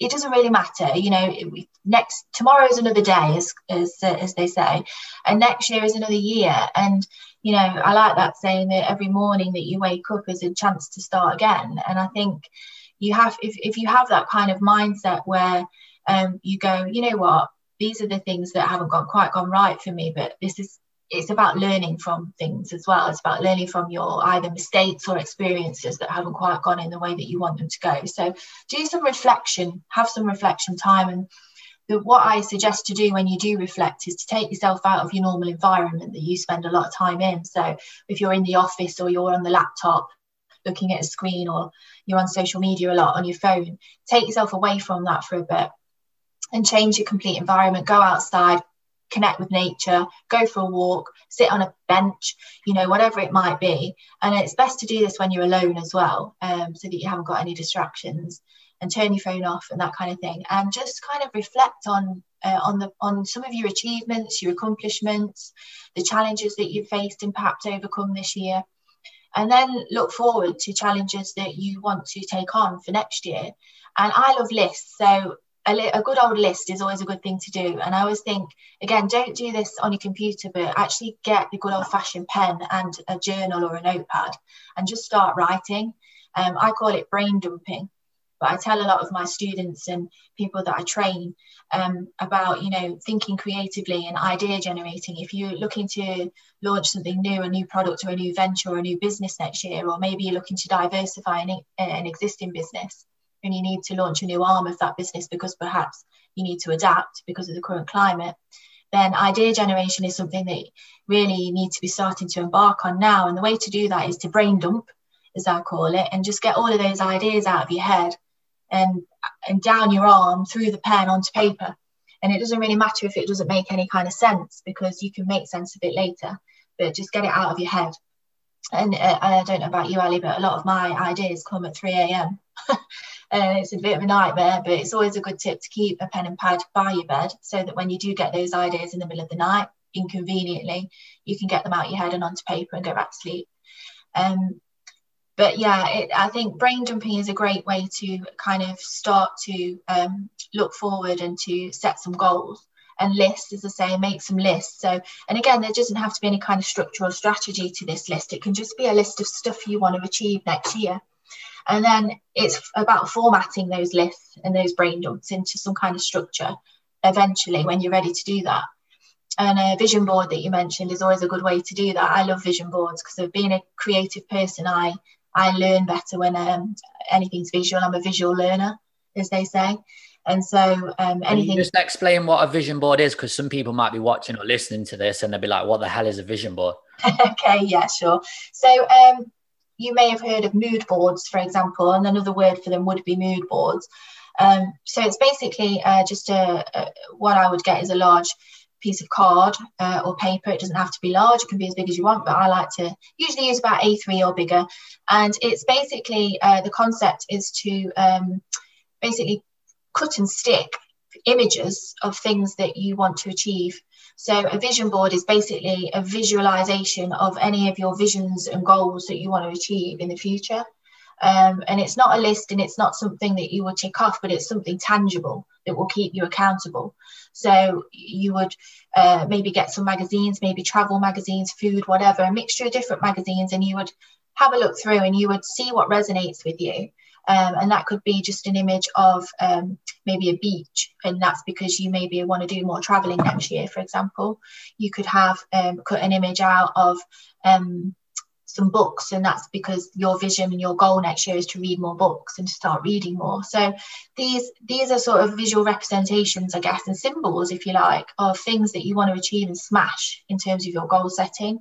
it doesn't really matter. You know, next tomorrow is another day, as as uh, as they say, and next year is another year. And you know, I like that saying that every morning that you wake up is a chance to start again. And I think you have, if if you have that kind of mindset where um, you go, you know what, these are the things that haven't gone quite gone right for me, but this is it's about learning from things as well. It's about learning from your either mistakes or experiences that haven't quite gone in the way that you want them to go. So do some reflection, have some reflection time. And the, what I suggest to do when you do reflect is to take yourself out of your normal environment that you spend a lot of time in. So if you're in the office or you're on the laptop, looking at a screen or you're on social media a lot on your phone, take yourself away from that for a bit and change your complete environment. Go outside, connect with nature, go for a walk, sit on a bench, you know, whatever it might be. And it's best to do this when you're alone as well, um, so that you haven't got any distractions and turn your phone off and that kind of thing. And just kind of reflect on uh, on the on some of your achievements, your accomplishments, the challenges that you've faced and perhaps overcome this year. And then look forward to challenges that you want to take on for next year. And I love lists. So a, li- a, good old list is always a good thing to do. And I always think, again, don't do this on your computer, but actually get the good old fashioned pen and a journal or a notepad and just start writing. Um, I call it brain dumping. But I tell a lot of my students and people that I train um, about, you know, thinking creatively and idea generating. If you're looking to launch something new, a new product or a new venture or a new business next year, or maybe you're looking to diversify an, an existing business, and you need to launch a new arm of that business because perhaps you need to adapt because of the current climate, then idea generation is something that really you need to be starting to embark on now. And the way to do that is to brain dump, as I call it, and just get all of those ideas out of your head and, and down your arm through the pen onto paper. And it doesn't really matter if it doesn't make any kind of sense because you can make sense of it later, but just get it out of your head. And uh, I don't know about you, Ali, but a lot of my ideas come at 3 a.m. [laughs] and it's a bit of a nightmare, but it's always a good tip to keep a pen and pad by your bed so that when you do get those ideas in the middle of the night, inconveniently, you can get them out of your head and onto paper and go back to sleep. Um, but yeah, it, I think brain dumping is a great way to kind of start to um, look forward and to set some goals and lists, as I say, make some lists. So, and again, there doesn't have to be any kind of structure or strategy to this list. It can just be a list of stuff you want to achieve next year. And then it's about formatting those lists and those brain dumps into some kind of structure eventually when you're ready to do that. And a vision board that you mentioned is always a good way to do that. I love vision boards because of being a creative person, I I learn better when um, anything's visual. I'm a visual learner, as they say. And so um, anything. just explain what a vision board is, because some people might be watching or listening to this and they'll be like, "What the hell is a vision board?" [laughs] okay, yeah, sure. So um, you may have heard of mood boards, for example, and another word for them would be mood boards. Um, so it's basically uh, just a, a, what I would get is a large piece of card uh, or paper. It doesn't have to be large, it can be as big as you want, but I like to usually use about A3 or bigger. And it's basically uh, the concept is to um, basically cut and stick images of things that you want to achieve so a vision board is basically a visualization of any of your visions and goals that you want to achieve in the future. Um, and it's not a list and it's not something that you would tick off, but it's something tangible that will keep you accountable. So you would uh, maybe get some magazines, maybe travel magazines, food, whatever, a mixture of different magazines, and you would have a look through and you would see what resonates with you. Um, and that could be just an image of um, maybe a beach and that's because you maybe want to do more traveling next year for example you could have um, cut an image out of um, some books and that's because your vision and your goal next year is to read more books and to start reading more. So these these are sort of visual representations i guess and symbols if you like of things that you want to achieve and smash in terms of your goal setting.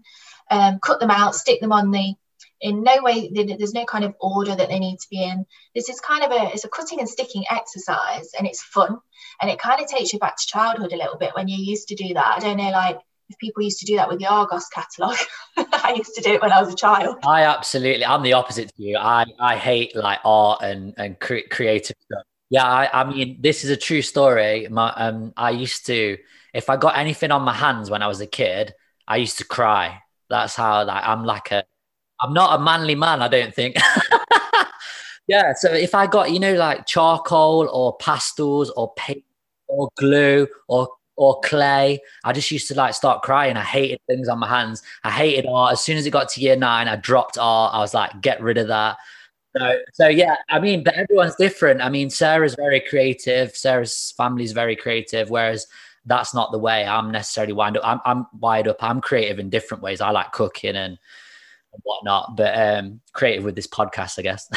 Um, cut them out stick them on the in no way there's no kind of order that they need to be in. This is kind of a it's a cutting and sticking exercise and it's fun and it kind of takes you back to childhood a little bit when you used to do that. I don't know like if people used to do that with the Argos catalogue. [laughs] I used to do it when I was a child. I absolutely, I'm the opposite to you. I, I hate like art and, and cre- creative stuff. Yeah, I, I mean, this is a true story. My, um, I used to, if I got anything on my hands when I was a kid, I used to cry. That's how like I'm like a, I'm not a manly man. I don't think. [laughs] yeah. So if I got you know like charcoal or pastels or paint or glue or or clay. I just used to like start crying. I hated things on my hands. I hated art. As soon as it got to year nine, I dropped art. I was like, get rid of that. So, so yeah, I mean, but everyone's different. I mean, Sarah's very creative. Sarah's family's very creative, whereas that's not the way I'm necessarily wind up. I'm, I'm wired up. I'm creative in different ways. I like cooking and, and whatnot, but um, creative with this podcast, I guess.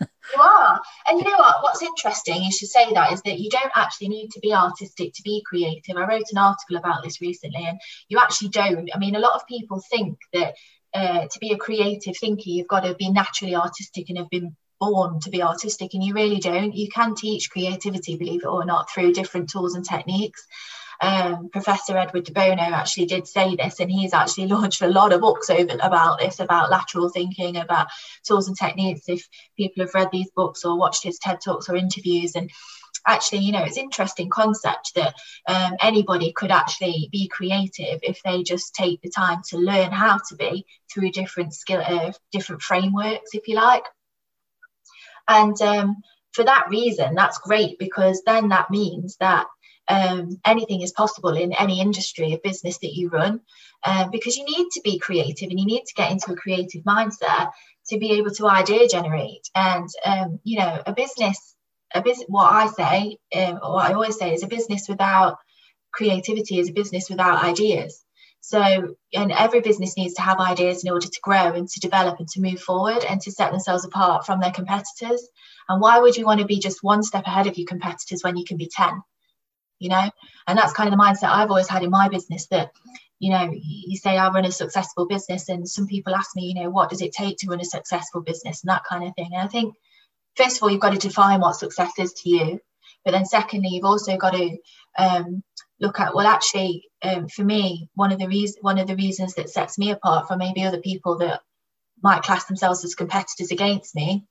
[laughs] You are. And you know what? What's interesting, you should say that, is that you don't actually need to be artistic to be creative. I wrote an article about this recently, and you actually don't. I mean, a lot of people think that uh, to be a creative thinker, you've got to be naturally artistic and have been born to be artistic, and you really don't. You can teach creativity, believe it or not, through different tools and techniques um, Professor Edward de Bono actually did say this, and he's actually [laughs] launched a lot of books over about this, about lateral thinking, about tools and techniques. If people have read these books or watched his TED talks or interviews, and actually, you know, it's interesting concept that um, anybody could actually be creative if they just take the time to learn how to be through different skill, uh, different frameworks, if you like. And um, for that reason, that's great because then that means that um, anything is possible in any industry of business that you run um, because you need to be creative and you need to get into a creative mindset to be able to idea generate. And um, you know a business a business what i say um, what i always say is a business without creativity is a business without ideas. So and every business needs to have ideas in order to grow and to develop and to move forward and to set themselves apart from their competitors. And why would you want to be just one step ahead of your competitors when you can be 10 you know? And that's kind of the mindset i've always had in my business that you know you say i run a successful business and some people ask me you know what does it take to run a successful business? and that kind of thing. And i think first of all you've got to define what success is to you. But then secondly you've also got to um, look at well actually um, for me one of the reasons one of the reasons that sets me apart from maybe other people that might class themselves as competitors against me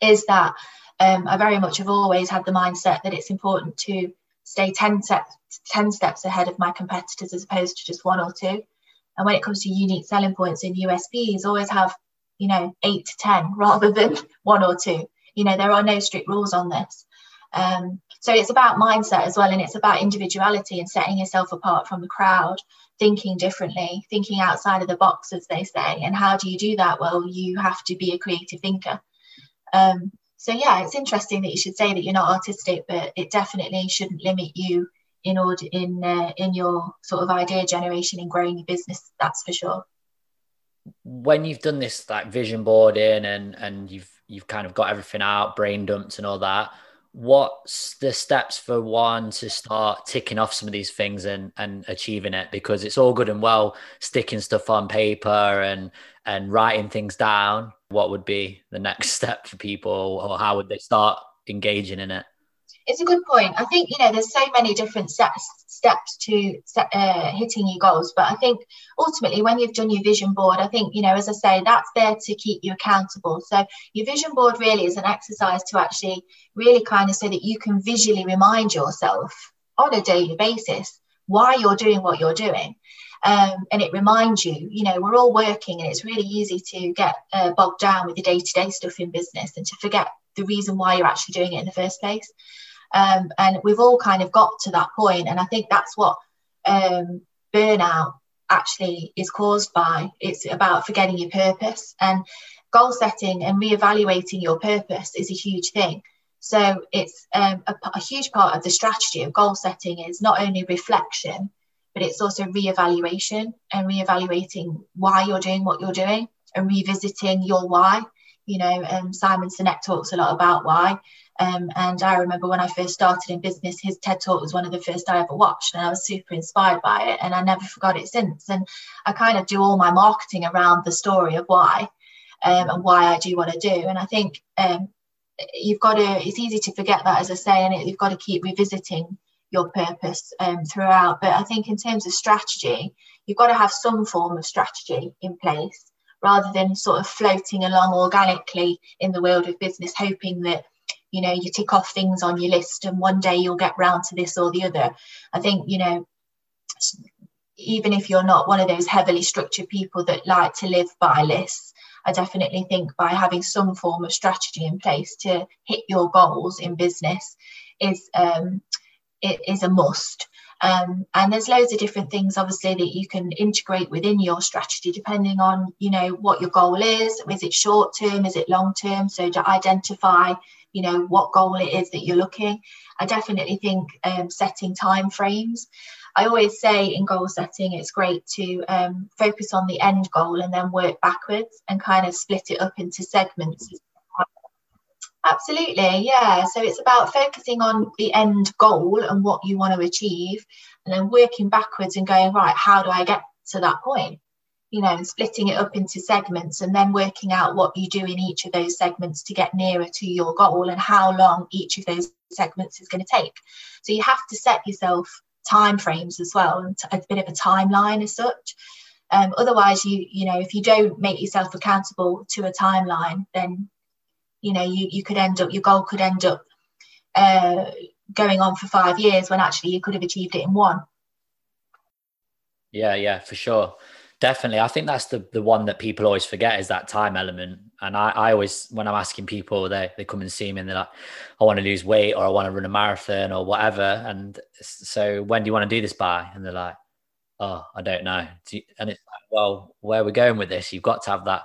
is that um, I very much have always had the mindset that it's important to stay 10 steps 10 steps ahead of my competitors as opposed to just one or two. And when it comes to unique selling points and USPs always have you know 8 to 10 [laughs] rather than one or two. You know there are no strict rules on this. Um, so it's about mindset as well and it's about individuality and setting yourself apart from the crowd thinking differently thinking outside of the box as they say. And how do you do that? Well you have to be a creative thinker. Um, so yeah it's interesting that you should say that you're not artistic but it definitely shouldn't limit you in order in uh, in your sort of idea generation and growing your business that's for sure. When you've done this like vision boarding and and you've you've kind of got everything out brain dumps and all that what's the steps for one to start ticking off some of these things and and achieving it? Because it's all good and well sticking stuff on paper and and writing things down what would be the next step for people or how would they start engaging in it? It's a good point. I think you know there's so many different steps steps to uh, hitting your goals but i think ultimately when you've done your vision board i think you know as i say that's there to keep you accountable. So your vision board really is an exercise to actually really kind of so that you can visually remind yourself on a daily basis why you're doing what you're doing um, and it reminds you, you know, we're all working and it's really easy to get uh, bogged down with the day to day stuff in business and to forget the reason why you're actually doing it in the first place. Um, and we've all kind of got to that point, and I think that's what um, burnout actually is caused by. It's about forgetting your purpose, and goal setting and reevaluating your purpose is a huge thing. So it's um, a, a, huge part of the strategy of goal setting is not only reflection, but it's also reevaluation and reevaluating why you're doing what you're doing and revisiting your why. You know, um, Simon Sinek talks a lot about why. Um, and I remember when I first started in business, his TED talk was one of the first I ever watched, and I was super inspired by it, and I never forgot it since. And I kind of do all my marketing around the story of why um, and why I do what I do. And I think um, you've got to. It's easy to forget that, as I say, and you've got to keep revisiting your purpose um, throughout. But I think in terms of strategy, you've got to have some form of strategy in place rather than sort of floating along organically in the world of business, hoping that you know you tick off things on your list and one day you'll get round to this or the other. I think you know even if you're not one of those heavily structured people that like to live by lists, I definitely think by having some form of strategy in place to hit your goals in business is um, it is a must. Um, and there's loads of different things obviously that you can integrate within your strategy depending on you know what your goal is. Is it short term? Is it long term? So to identify you know what goal it is that you're looking. I definitely think um, setting time frames I always say in goal setting, it's great to um, focus on the end goal and then work backwards and kind of split it up into segments. Absolutely, yeah. So it's about focusing on the end goal and what you want to achieve, and then working backwards and going, right, how do I get to that point? You know, and splitting it up into segments and then working out what you do in each of those segments to get nearer to your goal and how long each of those segments is going to take. So you have to set yourself time frames as well and a bit of a timeline as such um, otherwise you you know if you don't make yourself accountable to a timeline then you know you, you could end up your goal could end up uh, going on for five years when actually you could have achieved it in one. Yeah yeah for sure. Definitely. I think that's the the one that people always forget is that time element. And I, I always when i'm asking people they, they come and see me and they're like i want to lose weight or i want to run a marathon or whatever. And so when do you want to do this by? And they're like oh i don't know. And it's like well where we're going with this? You've got to have that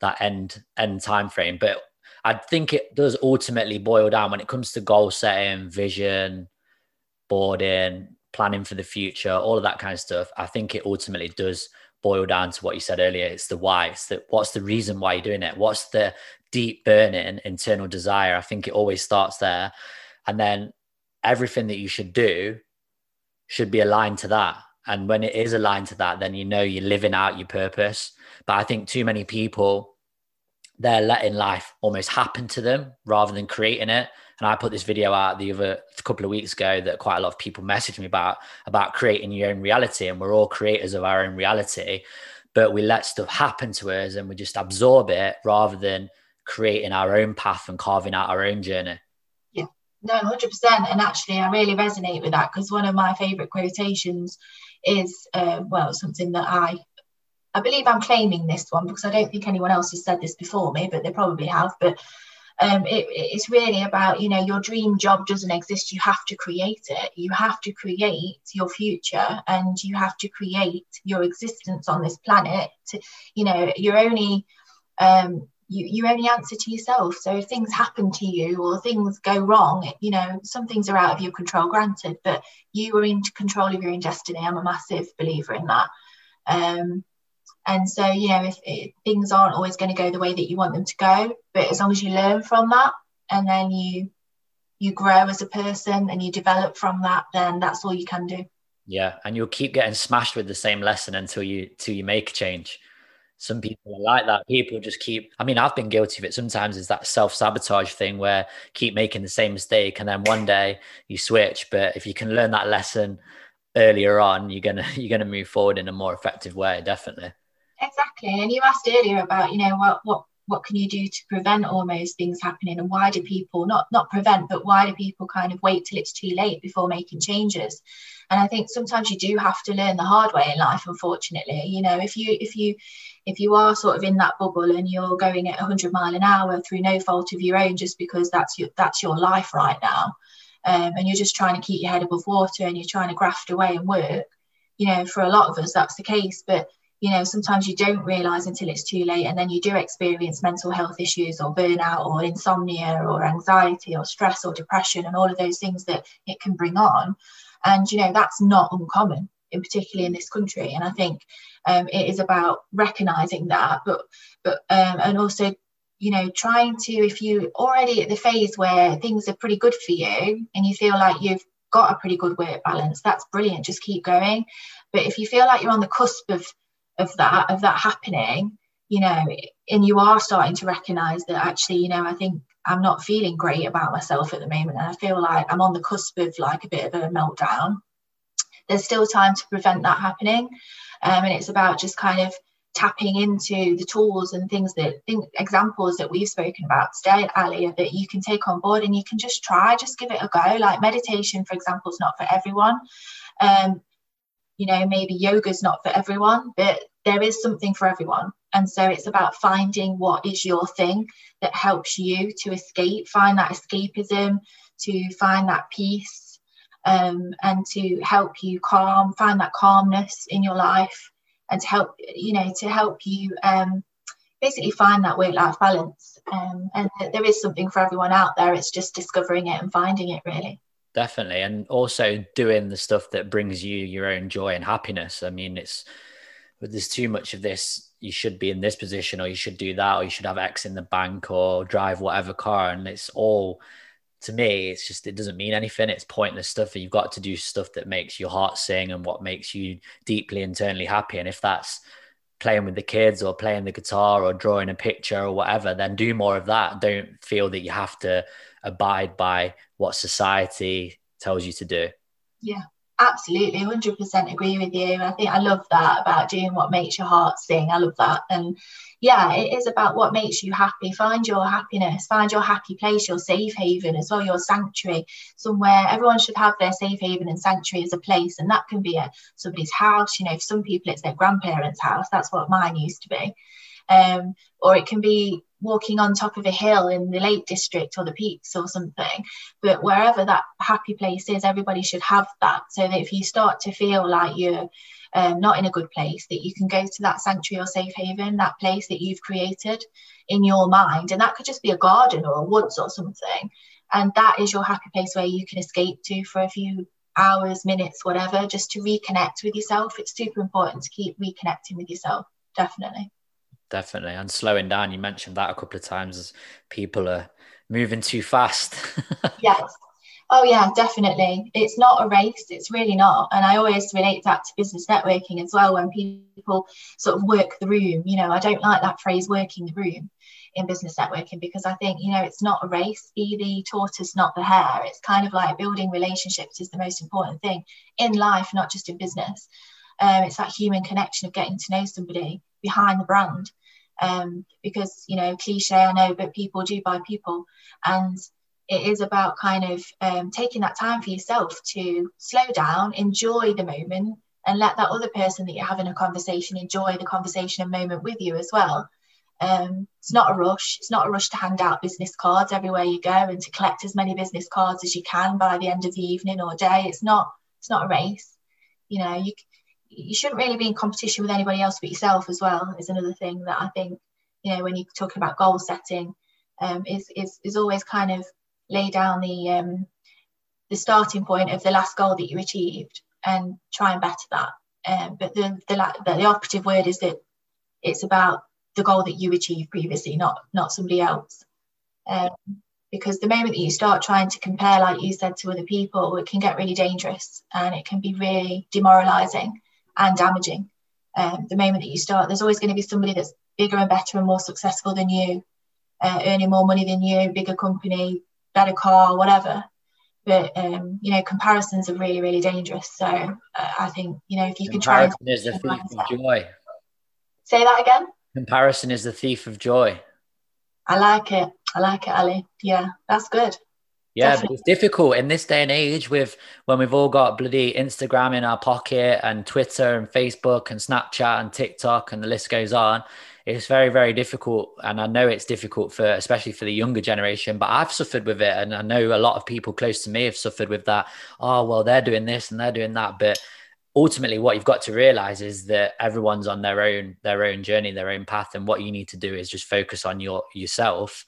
that end end time frame but i think it does ultimately boil down when it comes to goal setting vision boarding planning for the future all of that kind of stuff. I think it ultimately does boil down to what you said earlier. It's the why. It's the what's the reason why you're doing it? What's the deep burning internal desire? I think it always starts there. And then everything that you should do should be aligned to that. And when it is aligned to that then you know you're living out your purpose. But i think too many people they're letting life almost happen to them rather than creating it and I put this video out the other couple of weeks ago that quite a lot of people messaged me about about creating your own reality. And we're all creators of our own reality, but we let stuff happen to us and we just absorb it rather than creating our own path and carving out our own journey. Yeah, no, hundred percent. And actually, I really resonate with that because one of my favorite quotations is, uh, well, something that I I believe I'm claiming this one because I don't think anyone else has said this before me, but they probably have. But um, it, it's really about you know your dream job doesn't exist. You have to create it. You have to create your future and you have to create your existence on this planet to, you know you're only um, you, you only answer to yourself. So if things happen to you or things go wrong you know some things are out of your control granted but you are in control of your own destiny. I'm a massive believer in that. Um, and so, you know, if it, things aren't always going to go the way that you want them to go, but as long as you learn from that and then you you grow as a person and you develop from that, then that's all you can do. Yeah, and you'll keep getting smashed with the same lesson until you till you make a change. Some people are like that. People just keep. I mean, I've been guilty of it. Sometimes it's that self sabotage thing where keep making the same mistake, and then one day you switch. But if you can learn that lesson earlier on, you're gonna [laughs] you're gonna move forward in a more effective way. Definitely. Exactly. And you asked earlier about, you know, what what what can you do to prevent almost things happening and why do people not not prevent but why do people kind of wait till it's too late before making changes and i think sometimes you do have to learn the hard way in life unfortunately you know if you if you if you are sort of in that bubble and you're going at 100 mile an hour through no fault of your own just because that's your that's your life right now um, and you're just trying to keep your head above water and you're trying to graft away and work you know for a lot of us that's the case but you know sometimes you don't realize until it's too late and then you do experience mental health issues or burnout or insomnia or anxiety or stress or depression and all of those things that it can bring on. And you know that's not uncommon in particularly in this country. And i think um, it is about recognizing that but but um, and also you know trying to if you already at the phase where things are pretty good for you and you feel like you've got a pretty good work balance that's brilliant just keep going. But if you feel like you're on the cusp of of that of that happening you know, and you are starting to recognize that actually, you know, I think I'm not feeling great about myself at the moment. And I feel like I'm on the cusp of like a bit of a meltdown. There's still time to prevent that happening. Um, and it's about just kind of tapping into the tools and things that think examples that we've spoken about today Ali that you can take on board and you can just try just give it a go like meditation for example is not for everyone um you know maybe yoga's not for everyone but there is something for everyone. And so it's about finding what is your thing that helps you to escape find that escapism to find that peace um, and to help you calm find that calmness in your life and to help you know to help you um, basically find that work life balance. Um, and there is something for everyone out there. It's just discovering it and finding it really definitely and also doing the stuff that brings you your own joy and happiness i mean it's there's too much of this you should be in this position or you should do that or you should have x in the bank or drive whatever car and it's all to me, it's just it doesn't mean anything. It's pointless stuff. You've got to do stuff that makes your heart sing and what makes you deeply internally happy. And if that's playing with the kids or playing the guitar or drawing a picture or whatever, then do more of that. Don't feel that you have to abide by what society tells you to do. Yeah, absolutely 100% agree with you. I think i love that about doing what makes your heart sing. I love that. And yeah it is about what makes you happy. Find your happiness find your happy place your safe haven as well your sanctuary. Somewhere everyone should have their safe haven and sanctuary as a place and that can be at somebody's house. You know for some people it's their grandparents house. That's what mine used to be. Um, or it can be walking on top of a hill in the Lake District or the Peaks or something. But wherever that happy place is, everybody should have that. So that if you start to feel like you're um, not in a good place, that you can go to that sanctuary or safe haven, that place that you've created in your mind. And that could just be a garden or a woods or something. And that is your happy place where you can escape to for a few hours, minutes, whatever, just to reconnect with yourself. It's super important to keep reconnecting with yourself, definitely definitely. And slowing down, you mentioned that a couple of times as people are moving too fast. [laughs] yes. Oh yeah, definitely. It's not a race. It's really not. And I always relate that to business networking as well. When people sort of work the room, you know, I don't like that phrase "working the room" in business networking because I think you know it's not a race. Be the tortoise, not the hare. It's kind of like building relationships is the most important thing in life, not just in business. Um, it's that human connection of getting to know somebody behind the brand um, because you know cliche I know but people do buy people. And it is about kind of um, taking that time for yourself to slow down enjoy the moment and let that other person that you're having a conversation enjoy the conversation and moment with you as well. Um, it's not a rush. It's not a rush to hand out business cards everywhere you go and to collect as many business cards as you can by the end of the evening or day. It's not it's not a race. You know you you shouldn't really be in competition with anybody else but yourself as well is another thing that I think you know when you're talking about goal setting um, is, is is always kind of lay down the um, the starting point of the last goal that you achieved and try and better that. Um, but the, the the operative word is that it's about the goal that you achieved previously not not somebody else. Um, because the moment that you start trying to compare like you said to other people it can get really dangerous and it can be really demoralizing and damaging. Um, the moment that you start, there's always going to be somebody that's bigger and better and more successful than you, uh, earning more money than you, bigger company, better car, whatever. But um, you know, comparisons are really, really dangerous. So uh, I think you know if you can try. Comparison is the thief of joy. Say that again. Comparison is the thief of joy. I like it. I like it, Ali. Yeah, that's good. Yeah, but it's difficult in this day and age with when we've all got bloody Instagram in our pocket and Twitter and Facebook and Snapchat and TikTok and the list goes on. It's very, very difficult. And I know it's difficult for, especially for the younger generation, but I've suffered with it. And I know a lot of people close to me have suffered with that. Oh, well, they're doing this and they're doing that. But ultimately what you've got to realize is that everyone's on their own, their own journey, their own path. And what you need to do is just focus on your yourself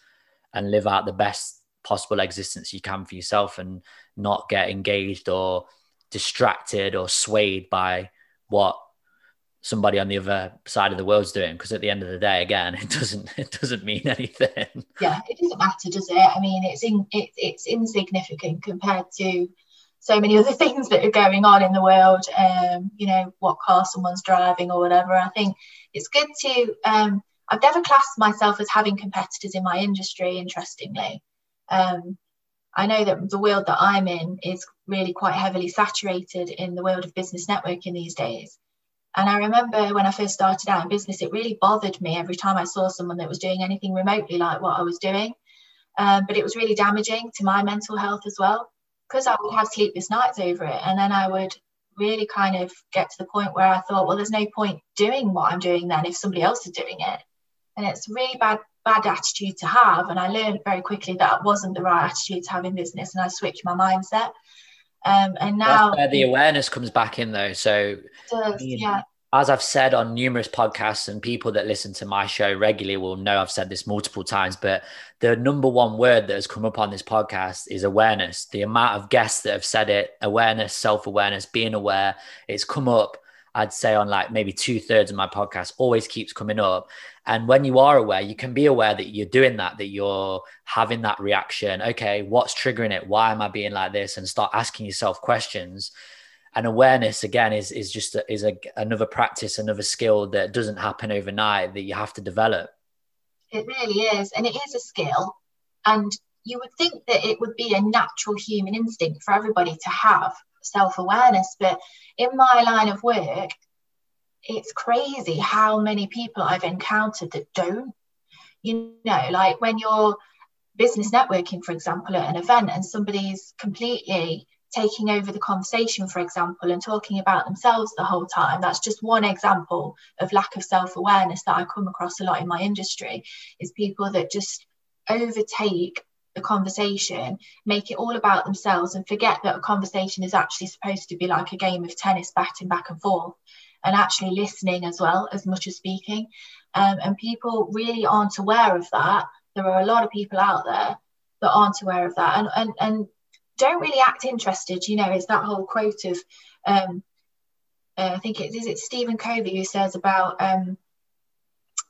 and live out the best possible existence you can for yourself and not get engaged or distracted or swayed by what somebody on the other side of the world's doing. Because at the end of the day again [laughs] it doesn't it doesn't mean [laughs] anything. Yeah it doesn't matter does it? I mean it's in it, it's insignificant compared to so many other [laughs] things that are going on in the world um you know what car someone's driving or whatever. I think it's good to um I've never classed myself as having competitors in my industry, interestingly. Um, I know that the world that I'm in is really quite heavily saturated in the world of business networking these days. And I remember when I first started out in business, it really bothered me every time I saw someone that was doing anything remotely like what I was doing. Um, but it was really damaging to my mental health as well, because I would have sleepless nights over it. And then I would really kind of get to the point where I thought, well, there's no point doing what I'm doing then if somebody else is doing it. And it's really bad, bad attitude to have. And I learned very quickly that wasn't the right attitude to have in business. And I switched my mindset. Um, and now That's where the awareness comes back in though. So does, yeah. as I've said on numerous podcasts and people that listen to my show regularly will know I've said this multiple times, but the number one word that has come up on this podcast is awareness. The amount of guests that have said it, awareness, self-awareness, being aware, it's come up I'd say on like maybe two thirds of my podcast always keeps coming up. And when you are aware, you can be aware that you're doing that, that you're having that reaction. Okay, what's triggering it? Why am I being like this? And start asking yourself questions. And awareness again is is just a, is a, another practice, another skill that doesn't happen overnight that you have to develop. It really is, and it is a skill. And you would think that it would be a natural human instinct for everybody to have self awareness. But in my line of work, it's crazy how many people I've encountered that don't. You know, like when you're business networking, for example, at an event and somebody's completely taking over the conversation, for example, and talking about themselves the whole time. That's just one example of lack of self awareness that I come across a lot in my industry is people that just overtake the conversation, make it all about themselves, and forget that a conversation is actually supposed to be like a game of tennis, batting back and forth, and actually listening as well as much as speaking. Um, and people really aren't aware of that. There are a lot of people out there that aren't aware of that, and and and don't really act interested. You know, it's that whole quote of, um, uh, I think it is it Stephen Covey who says about um,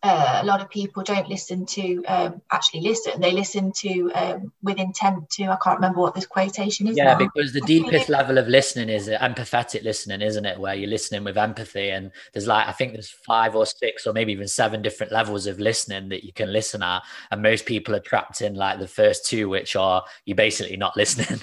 uh, a lot of people don't listen to um, actually listen. They listen to um, with intent to. I can't remember what this quotation is. Yeah, now. because the deepest level of listening is empathetic listening, isn't it? Where you're listening with empathy, and there's like I think there's five or six or maybe even seven different levels of listening that you can listen at, and most people are trapped in like the first two, which are you're basically not [laughs] listening.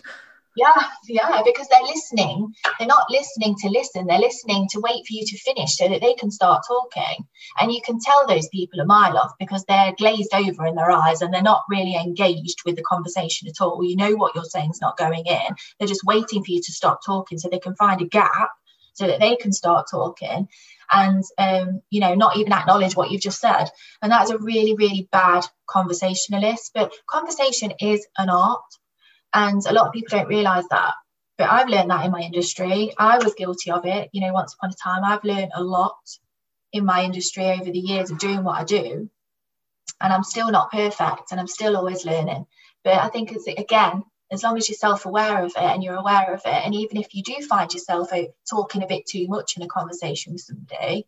Yeah, yeah, because they're listening. They're not listening to listen. They're listening to wait for you to finish so that they can start talking. And you can tell those people a mile off because they're glazed over in their eyes and they're not really engaged with the conversation at all. You know what you're saying is not going in. They're just waiting for you to stop talking so they can find a gap so that they can start talking and um, you know not even acknowledge what you've just said and that's a really really bad conversationalist but conversation is an art and a lot of people don't realize that. But I've learned that in my industry. I was guilty of it. You know, once upon a time, I've learned a lot in my industry over the years of doing what I do. And I'm still not perfect and I'm still always learning. But I think it's again, as long as you're self-aware of it and you're aware of it, and even if you do find yourself uh, talking a bit too much in a conversation with somebody,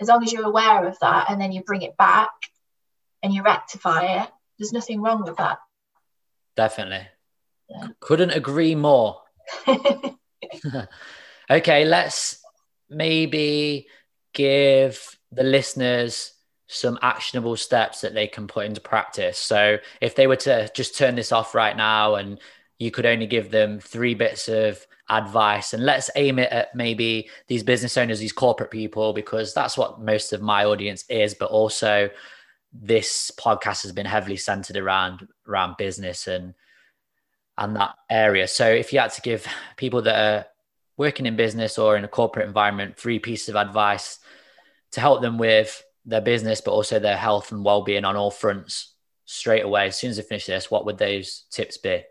as long as you're aware of that and then you bring it back and you rectify it, there's nothing wrong with that. Definitely. Couldn't agree more. [laughs] [laughs] okay, let's maybe give the listeners some actionable steps that they can put into practice. So, if they were to just turn this off right now and you could only give them three bits of advice, and let's aim it at maybe these business owners, these corporate people, because that's what most of my audience is, but also this podcast has been heavily centered around around business and and that area. So if you had to give people that are working in business or in a corporate environment three pieces of advice to help them with their business, but also their health and well-being on all fronts straight away, as soon as they finish this, what would those tips be?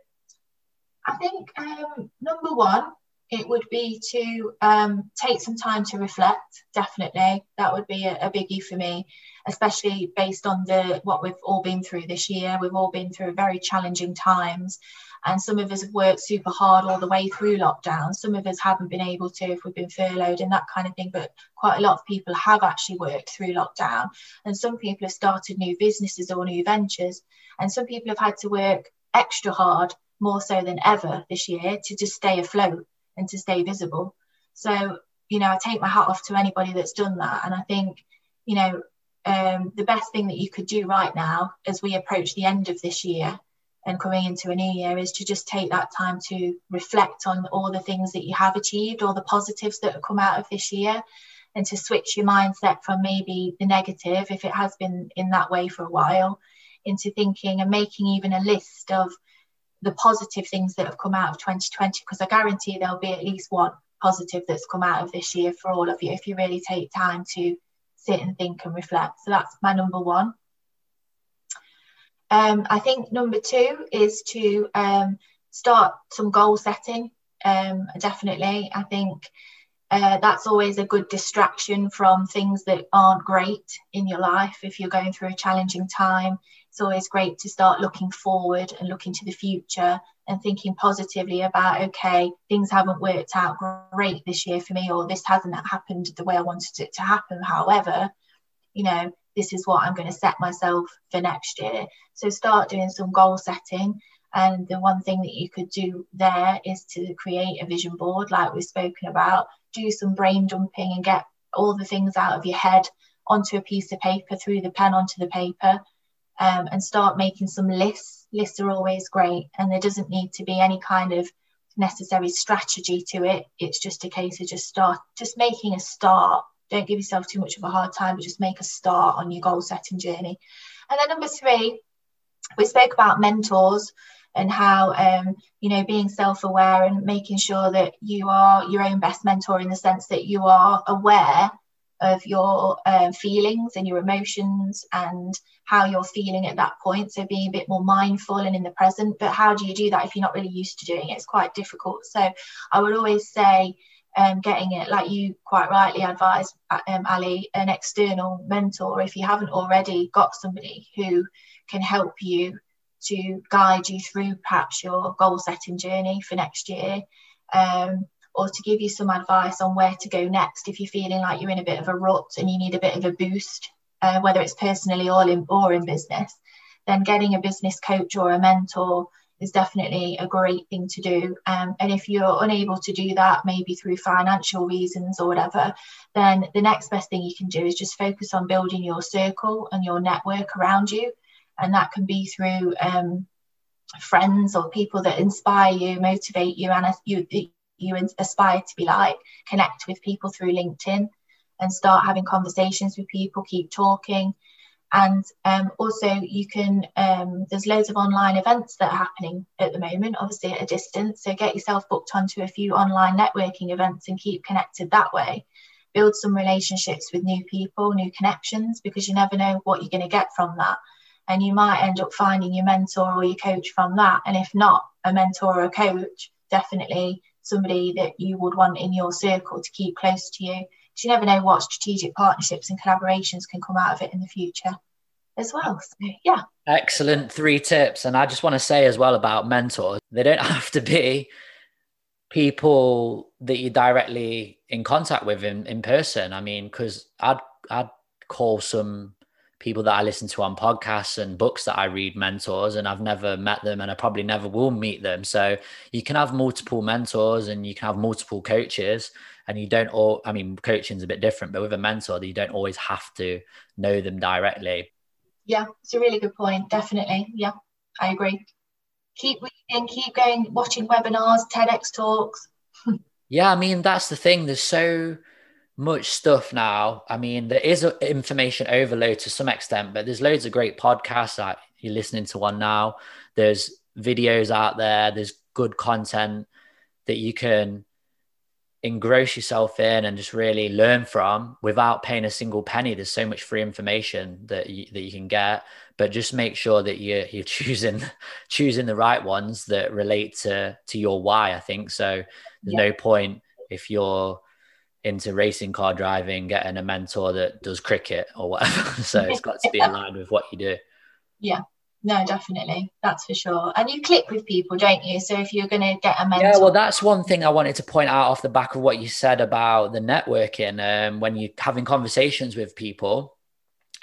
I think um, number one, it would be to um, take some time to reflect. Definitely, that would be a, a biggie for me, especially based on the what we've all been through this year. We've all been through very challenging times, and some of us have worked super hard all the way through lockdown. Some of us haven't been able to if we've been furloughed and that kind of thing. But quite a lot of people have actually worked through lockdown. And some people have started new businesses or new ventures. And some people have had to work extra hard, more so than ever this year, to just stay afloat and to stay visible. So, you know, I take my hat off to anybody that's done that. And I think, you know, um, the best thing that you could do right now as we approach the end of this year and coming into a new year is to just take that time to reflect on all the things that you have achieved, all the positives that have come out of this year, and to switch your mindset from maybe the negative, if it has been in that way for a while, into thinking and making even a list of the positive things that have come out of 2020 because I guarantee there'll be at least one positive that's come out of this year for all of you if you really take time to sit and think and reflect. So that's my number one. Um, I think number two is to um, start some goal setting. Um, definitely, I think uh, that's always a good distraction from things that aren't great in your life. If you're going through a challenging time, it's always great to start looking forward and looking to the future and thinking positively about okay things haven't worked out great this year for me or this hasn't happened the way i wanted it to happen. However you know this is what i'm going to set myself for next year. So start doing some goal setting. And the one thing that you could do there is to create a vision board like we've spoken about. Do some brain dumping and get all the things out of your head onto a piece of paper through the pen onto the paper um, and start making some lists. Lists are always great, and there doesn't need to be any kind of necessary strategy to it. It's just a case of just start, just making a start. Don't give yourself too much of a hard time, but just make a start on your goal setting journey. And then number three, we spoke about mentors and how um, you know being self-aware and making sure that you are your own best mentor in the sense that you are aware of your uh, feelings and your emotions and how you're feeling at that point. So being a bit more mindful and in the present. But how do you do that if you're not really used to doing it? It's quite difficult. So I would always say, um, getting it, like you quite rightly advised, um, Ali, an external mentor, if you haven't already got somebody who can help you to guide you through perhaps your goal setting journey for next year. Um, or to give you some advice on where to go next if you're feeling like you're in a bit of a rut and you need a bit of a boost, uh, whether it's personally or in, or in business, then getting a business coach or a mentor is definitely a great thing to do. Um, and if you're unable to do that, maybe through financial reasons or whatever, then the next best thing you can do is just focus on building your circle and your network around you. And that can be through um, friends or people that inspire you, motivate you, and you, you aspire to be like, connect with people through LinkedIn and start having conversations with people, keep talking. And um, also, you can, um, there's loads of online events that are happening at the moment, obviously at a distance. So get yourself booked onto a few online networking events and keep connected that way. Build some relationships with new people, new connections, because you never know what you're going to get from that. And you might end up finding your mentor or your coach from that. And if not a mentor or a coach, definitely somebody that you would want in your circle to keep close to you. Because you never know what strategic partnerships and collaborations can come out of it in the future as well. So, yeah. Excellent three tips. And I just want to say as well about mentors, they don't [laughs] have to be people that you're directly in contact with in, in person. I mean, because I'd I'd call some people that I listen to on podcasts and books that I read mentors, and I've never met them and I probably never will meet them. So you can have multiple mentors and you can have multiple coaches, and you don't all, I mean, coaching is a bit different, but with a mentor, you don't always have to know them directly. Yeah, it's a really good point. Definitely. Yeah, I agree. Keep reading, keep going, watching webinars, TEDx talks. [laughs] yeah, I mean, that's the thing. There's so, much stuff now. I mean, there is information overload to some extent, but there's loads of great podcasts. Like you're listening to one now. There's videos out there. There's good content that you can engross yourself in and just really learn from without paying a single penny. There's so much free information that you, that you can get, but just make sure that you're, you're [laughs] choosing choosing the right ones that relate to to your why. I think so. There's yeah. no point if you're into racing car driving, getting a mentor that does cricket or whatever. [laughs] so it's got to be aligned with what you do. Yeah. No, definitely. That's for sure. And you click with people, don't you? So if you're going to get a mentor. Yeah, well, that's one thing I wanted to point out off the back of what you said about the networking. Um, when you're having conversations with people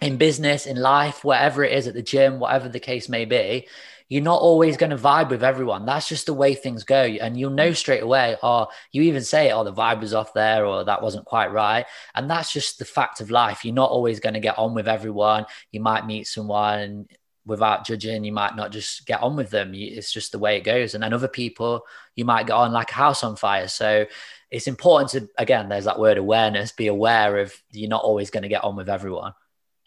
in business, in life, whatever it is at the gym, whatever the case may be, you're not always going to vibe with everyone. That's just the way things go. And you'll know mm. straight away, or you even say, oh, the vibe was off there, or that wasn't quite right. And that's just the fact of life. You're not always going to get on with everyone. You might meet someone without judging, you might not just get on with them. It's just the way it goes. And then other people, you might get on like a house on fire. So it's important to, again, there's that word awareness, be aware of you're not always going to get on with everyone.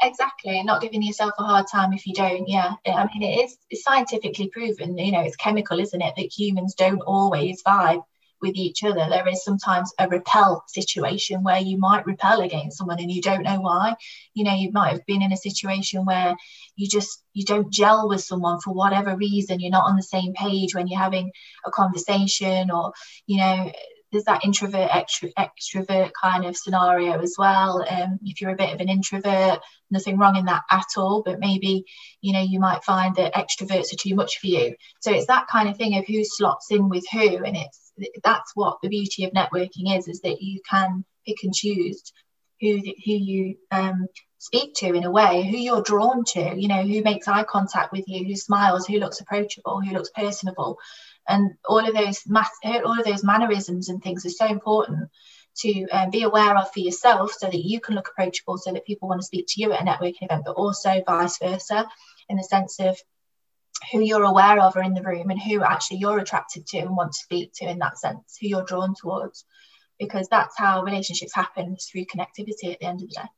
Exactly, not giving yourself a hard time if you don't. Yeah, I mean it is it's scientifically proven. You know, it's chemical, isn't it, that humans don't always vibe with each other. There is sometimes a repel situation where you might repel against someone and you don't know why. You know, you might have been in a situation where you just you don't gel with someone for whatever reason. You're not on the same page when you're having a conversation, or you know, there's that introvert extro, extrovert kind of scenario as well um, if you're a bit of an introvert nothing wrong in that at all but maybe you know you might find that extroverts are too much for you. So it's that kind of thing of who slots in with who and it's that's what the beauty of networking is is that you can pick and choose who who you um, speak to in a way who you're drawn to you know who makes eye contact with you who smiles who looks approachable who looks personable and all of those math, all of those mannerisms and things are so important to um, be aware of for yourself so that you can look approachable so that people want to speak to you at a networking event but also vice versa in the sense of who you're aware of are in the room and who actually you're attracted to and want to speak to in that sense who you're drawn towards because that's how relationships happen through connectivity at the end of the day.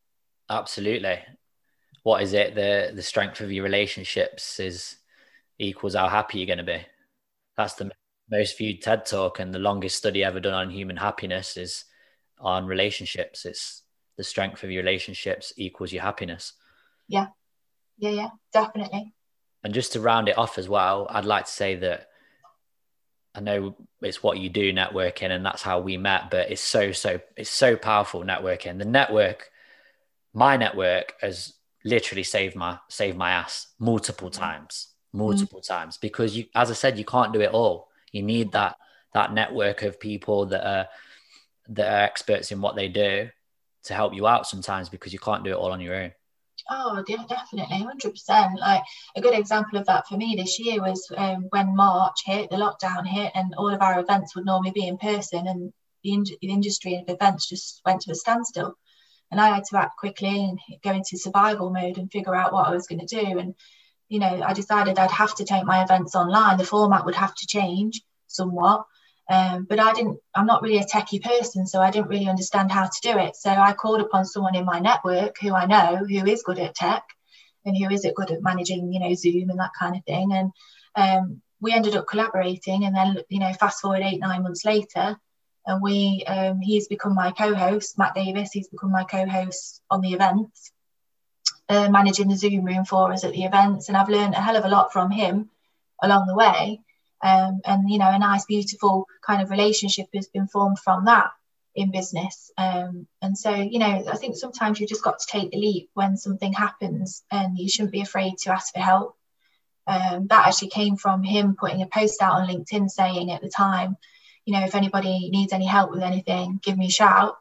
Absolutely. What is it? The the strength of your relationships is equals how happy you're going to be that's the most viewed TED talk and the longest study ever done on human happiness is on relationships. It's the strength of your relationships equals your happiness. Yeah. Yeah, yeah, definitely. And just to round it off as well, I'd like to say that I know it's what you do networking and that's how we met, but it's so, so, it's so powerful networking. The network, my network has literally saved my, saved my ass multiple mm-hmm. times multiple mm. times because you as i said you can't do it all you need that that network of people that are that are experts in what they do to help you out sometimes because you can't do it all on your own Oh, yeah, definitely, hundred percent. Like a good example of that for me this year was um, when March hit, the lockdown hit, and all of our events would normally be in person, and the, in- the industry of events just went to a standstill. And I had to act quickly and go into survival mode and figure out what I was going to do. And you know, I decided I'd have to take my events online. The format would have to change somewhat. Um, but I didn't, I'm not really a techie person, so I didn't really understand how to do it. So I called upon someone in my network who I know who is good at tech and who is it good at managing, you know, Zoom and that kind of thing. And um, we ended up collaborating. And then, you know, fast forward eight, nine months later, and we, um, he's become my co host, Matt Davis, he's become my co host on the events uh, managing the Zoom room for us at the events, and I've learned a hell of a lot from him along the way. Um, and you know, a nice, beautiful kind of relationship has been formed from that in business. Um, and so, you know, I think sometimes you just got to take the leap when something happens, and you shouldn't be afraid to ask for help. Um, that actually came from him putting a post out on LinkedIn saying at the time, you know, if anybody needs any help with anything, give me a shout.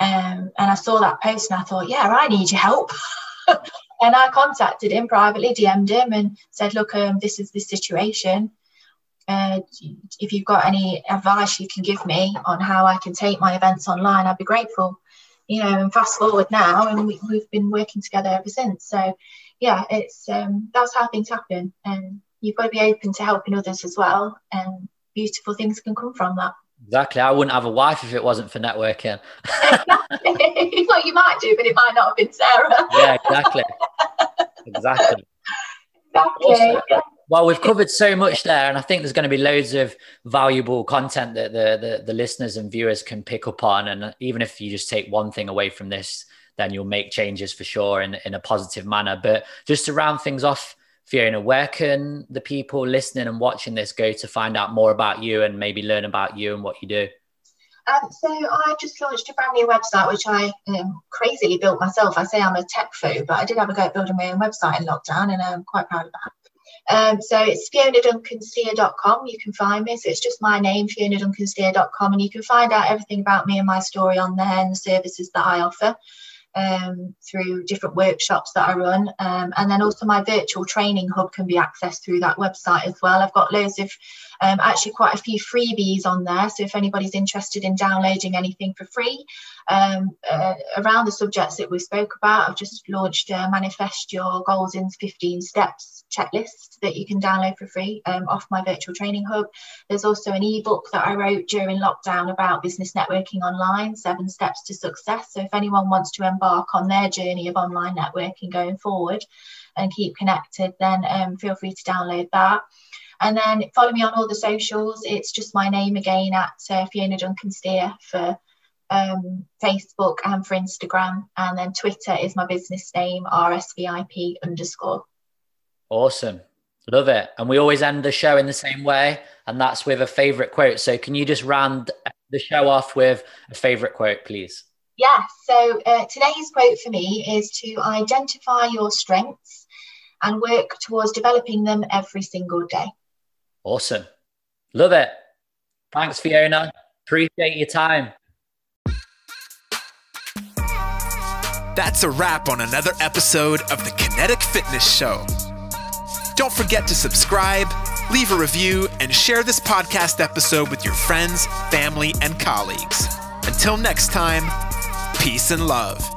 Um, and I saw that post and I thought, yeah, I need your help. [laughs] and I contacted him privately, DM'd him, and said, "Look, um, this is the situation. Uh, if you've got any advice you can give me on how I can take my events online, I'd be grateful." You know, and fast forward now, and we, have been working together ever since. So, yeah, it's um, that's how things happen, and you've got to be open to helping others as well, and beautiful things can come from that. Exactly. I wouldn't have a wife if it wasn't for networking. well, you might do, but it might not have been Sarah. yeah, exactly. Exactly. Exactly. well, we've covered so much there, and I think there's going to be loads of valuable content that the, the, the listeners and viewers can pick up on. And even if you just take one thing away from this, then you'll make changes for sure in, in a positive manner. But just to round things off, Fiona, where can the people listening and watching this go to find out more about you and maybe learn about you and what you do? Um, so I just launched a brand new website, which I um, crazily built myself. I say I'm a tech foo, but I did have a go at building my own website in lockdown, and I'm quite proud of that. Um, so it's fionaduncansteer.com. You can find me. So it's just my name, fionaduncansteer.com, and you can find out everything about me and my story on there and the services that I offer. Um, through different workshops that I run. Um, and then also my virtual training hub can be accessed through that website as well. I've got loads of, um, actually quite a few freebies on there. So if anybody's interested in downloading anything for free um, uh, around the subjects that we spoke about, I've just launched a Manifest Your Goals in 15 Steps checklist that you can download for free um, off my virtual training hub. There's also an ebook that I wrote during lockdown about business networking online, seven steps to success. So if anyone wants to embark on their journey of online networking going forward and keep connected, then um, feel free to download that. And then follow me on all the socials. It's just my name again at uh, Fiona Duncan Steer for um, Facebook and for Instagram. And then Twitter is my business name, RSVIP underscore. Awesome. Love it. And we always end the show in the same way, and that's with a favorite quote. So, can you just round the show off with a favorite quote, please? Yeah. So, uh, today's quote for me is to identify your strengths and work towards developing them every single day. Awesome. Love it. Thanks, Fiona. Appreciate your time. That's a wrap on another episode of the Kinetic Fitness Show. Don't forget to subscribe, leave a review, and share this podcast episode with your friends, family, and colleagues. Until next time, peace and love.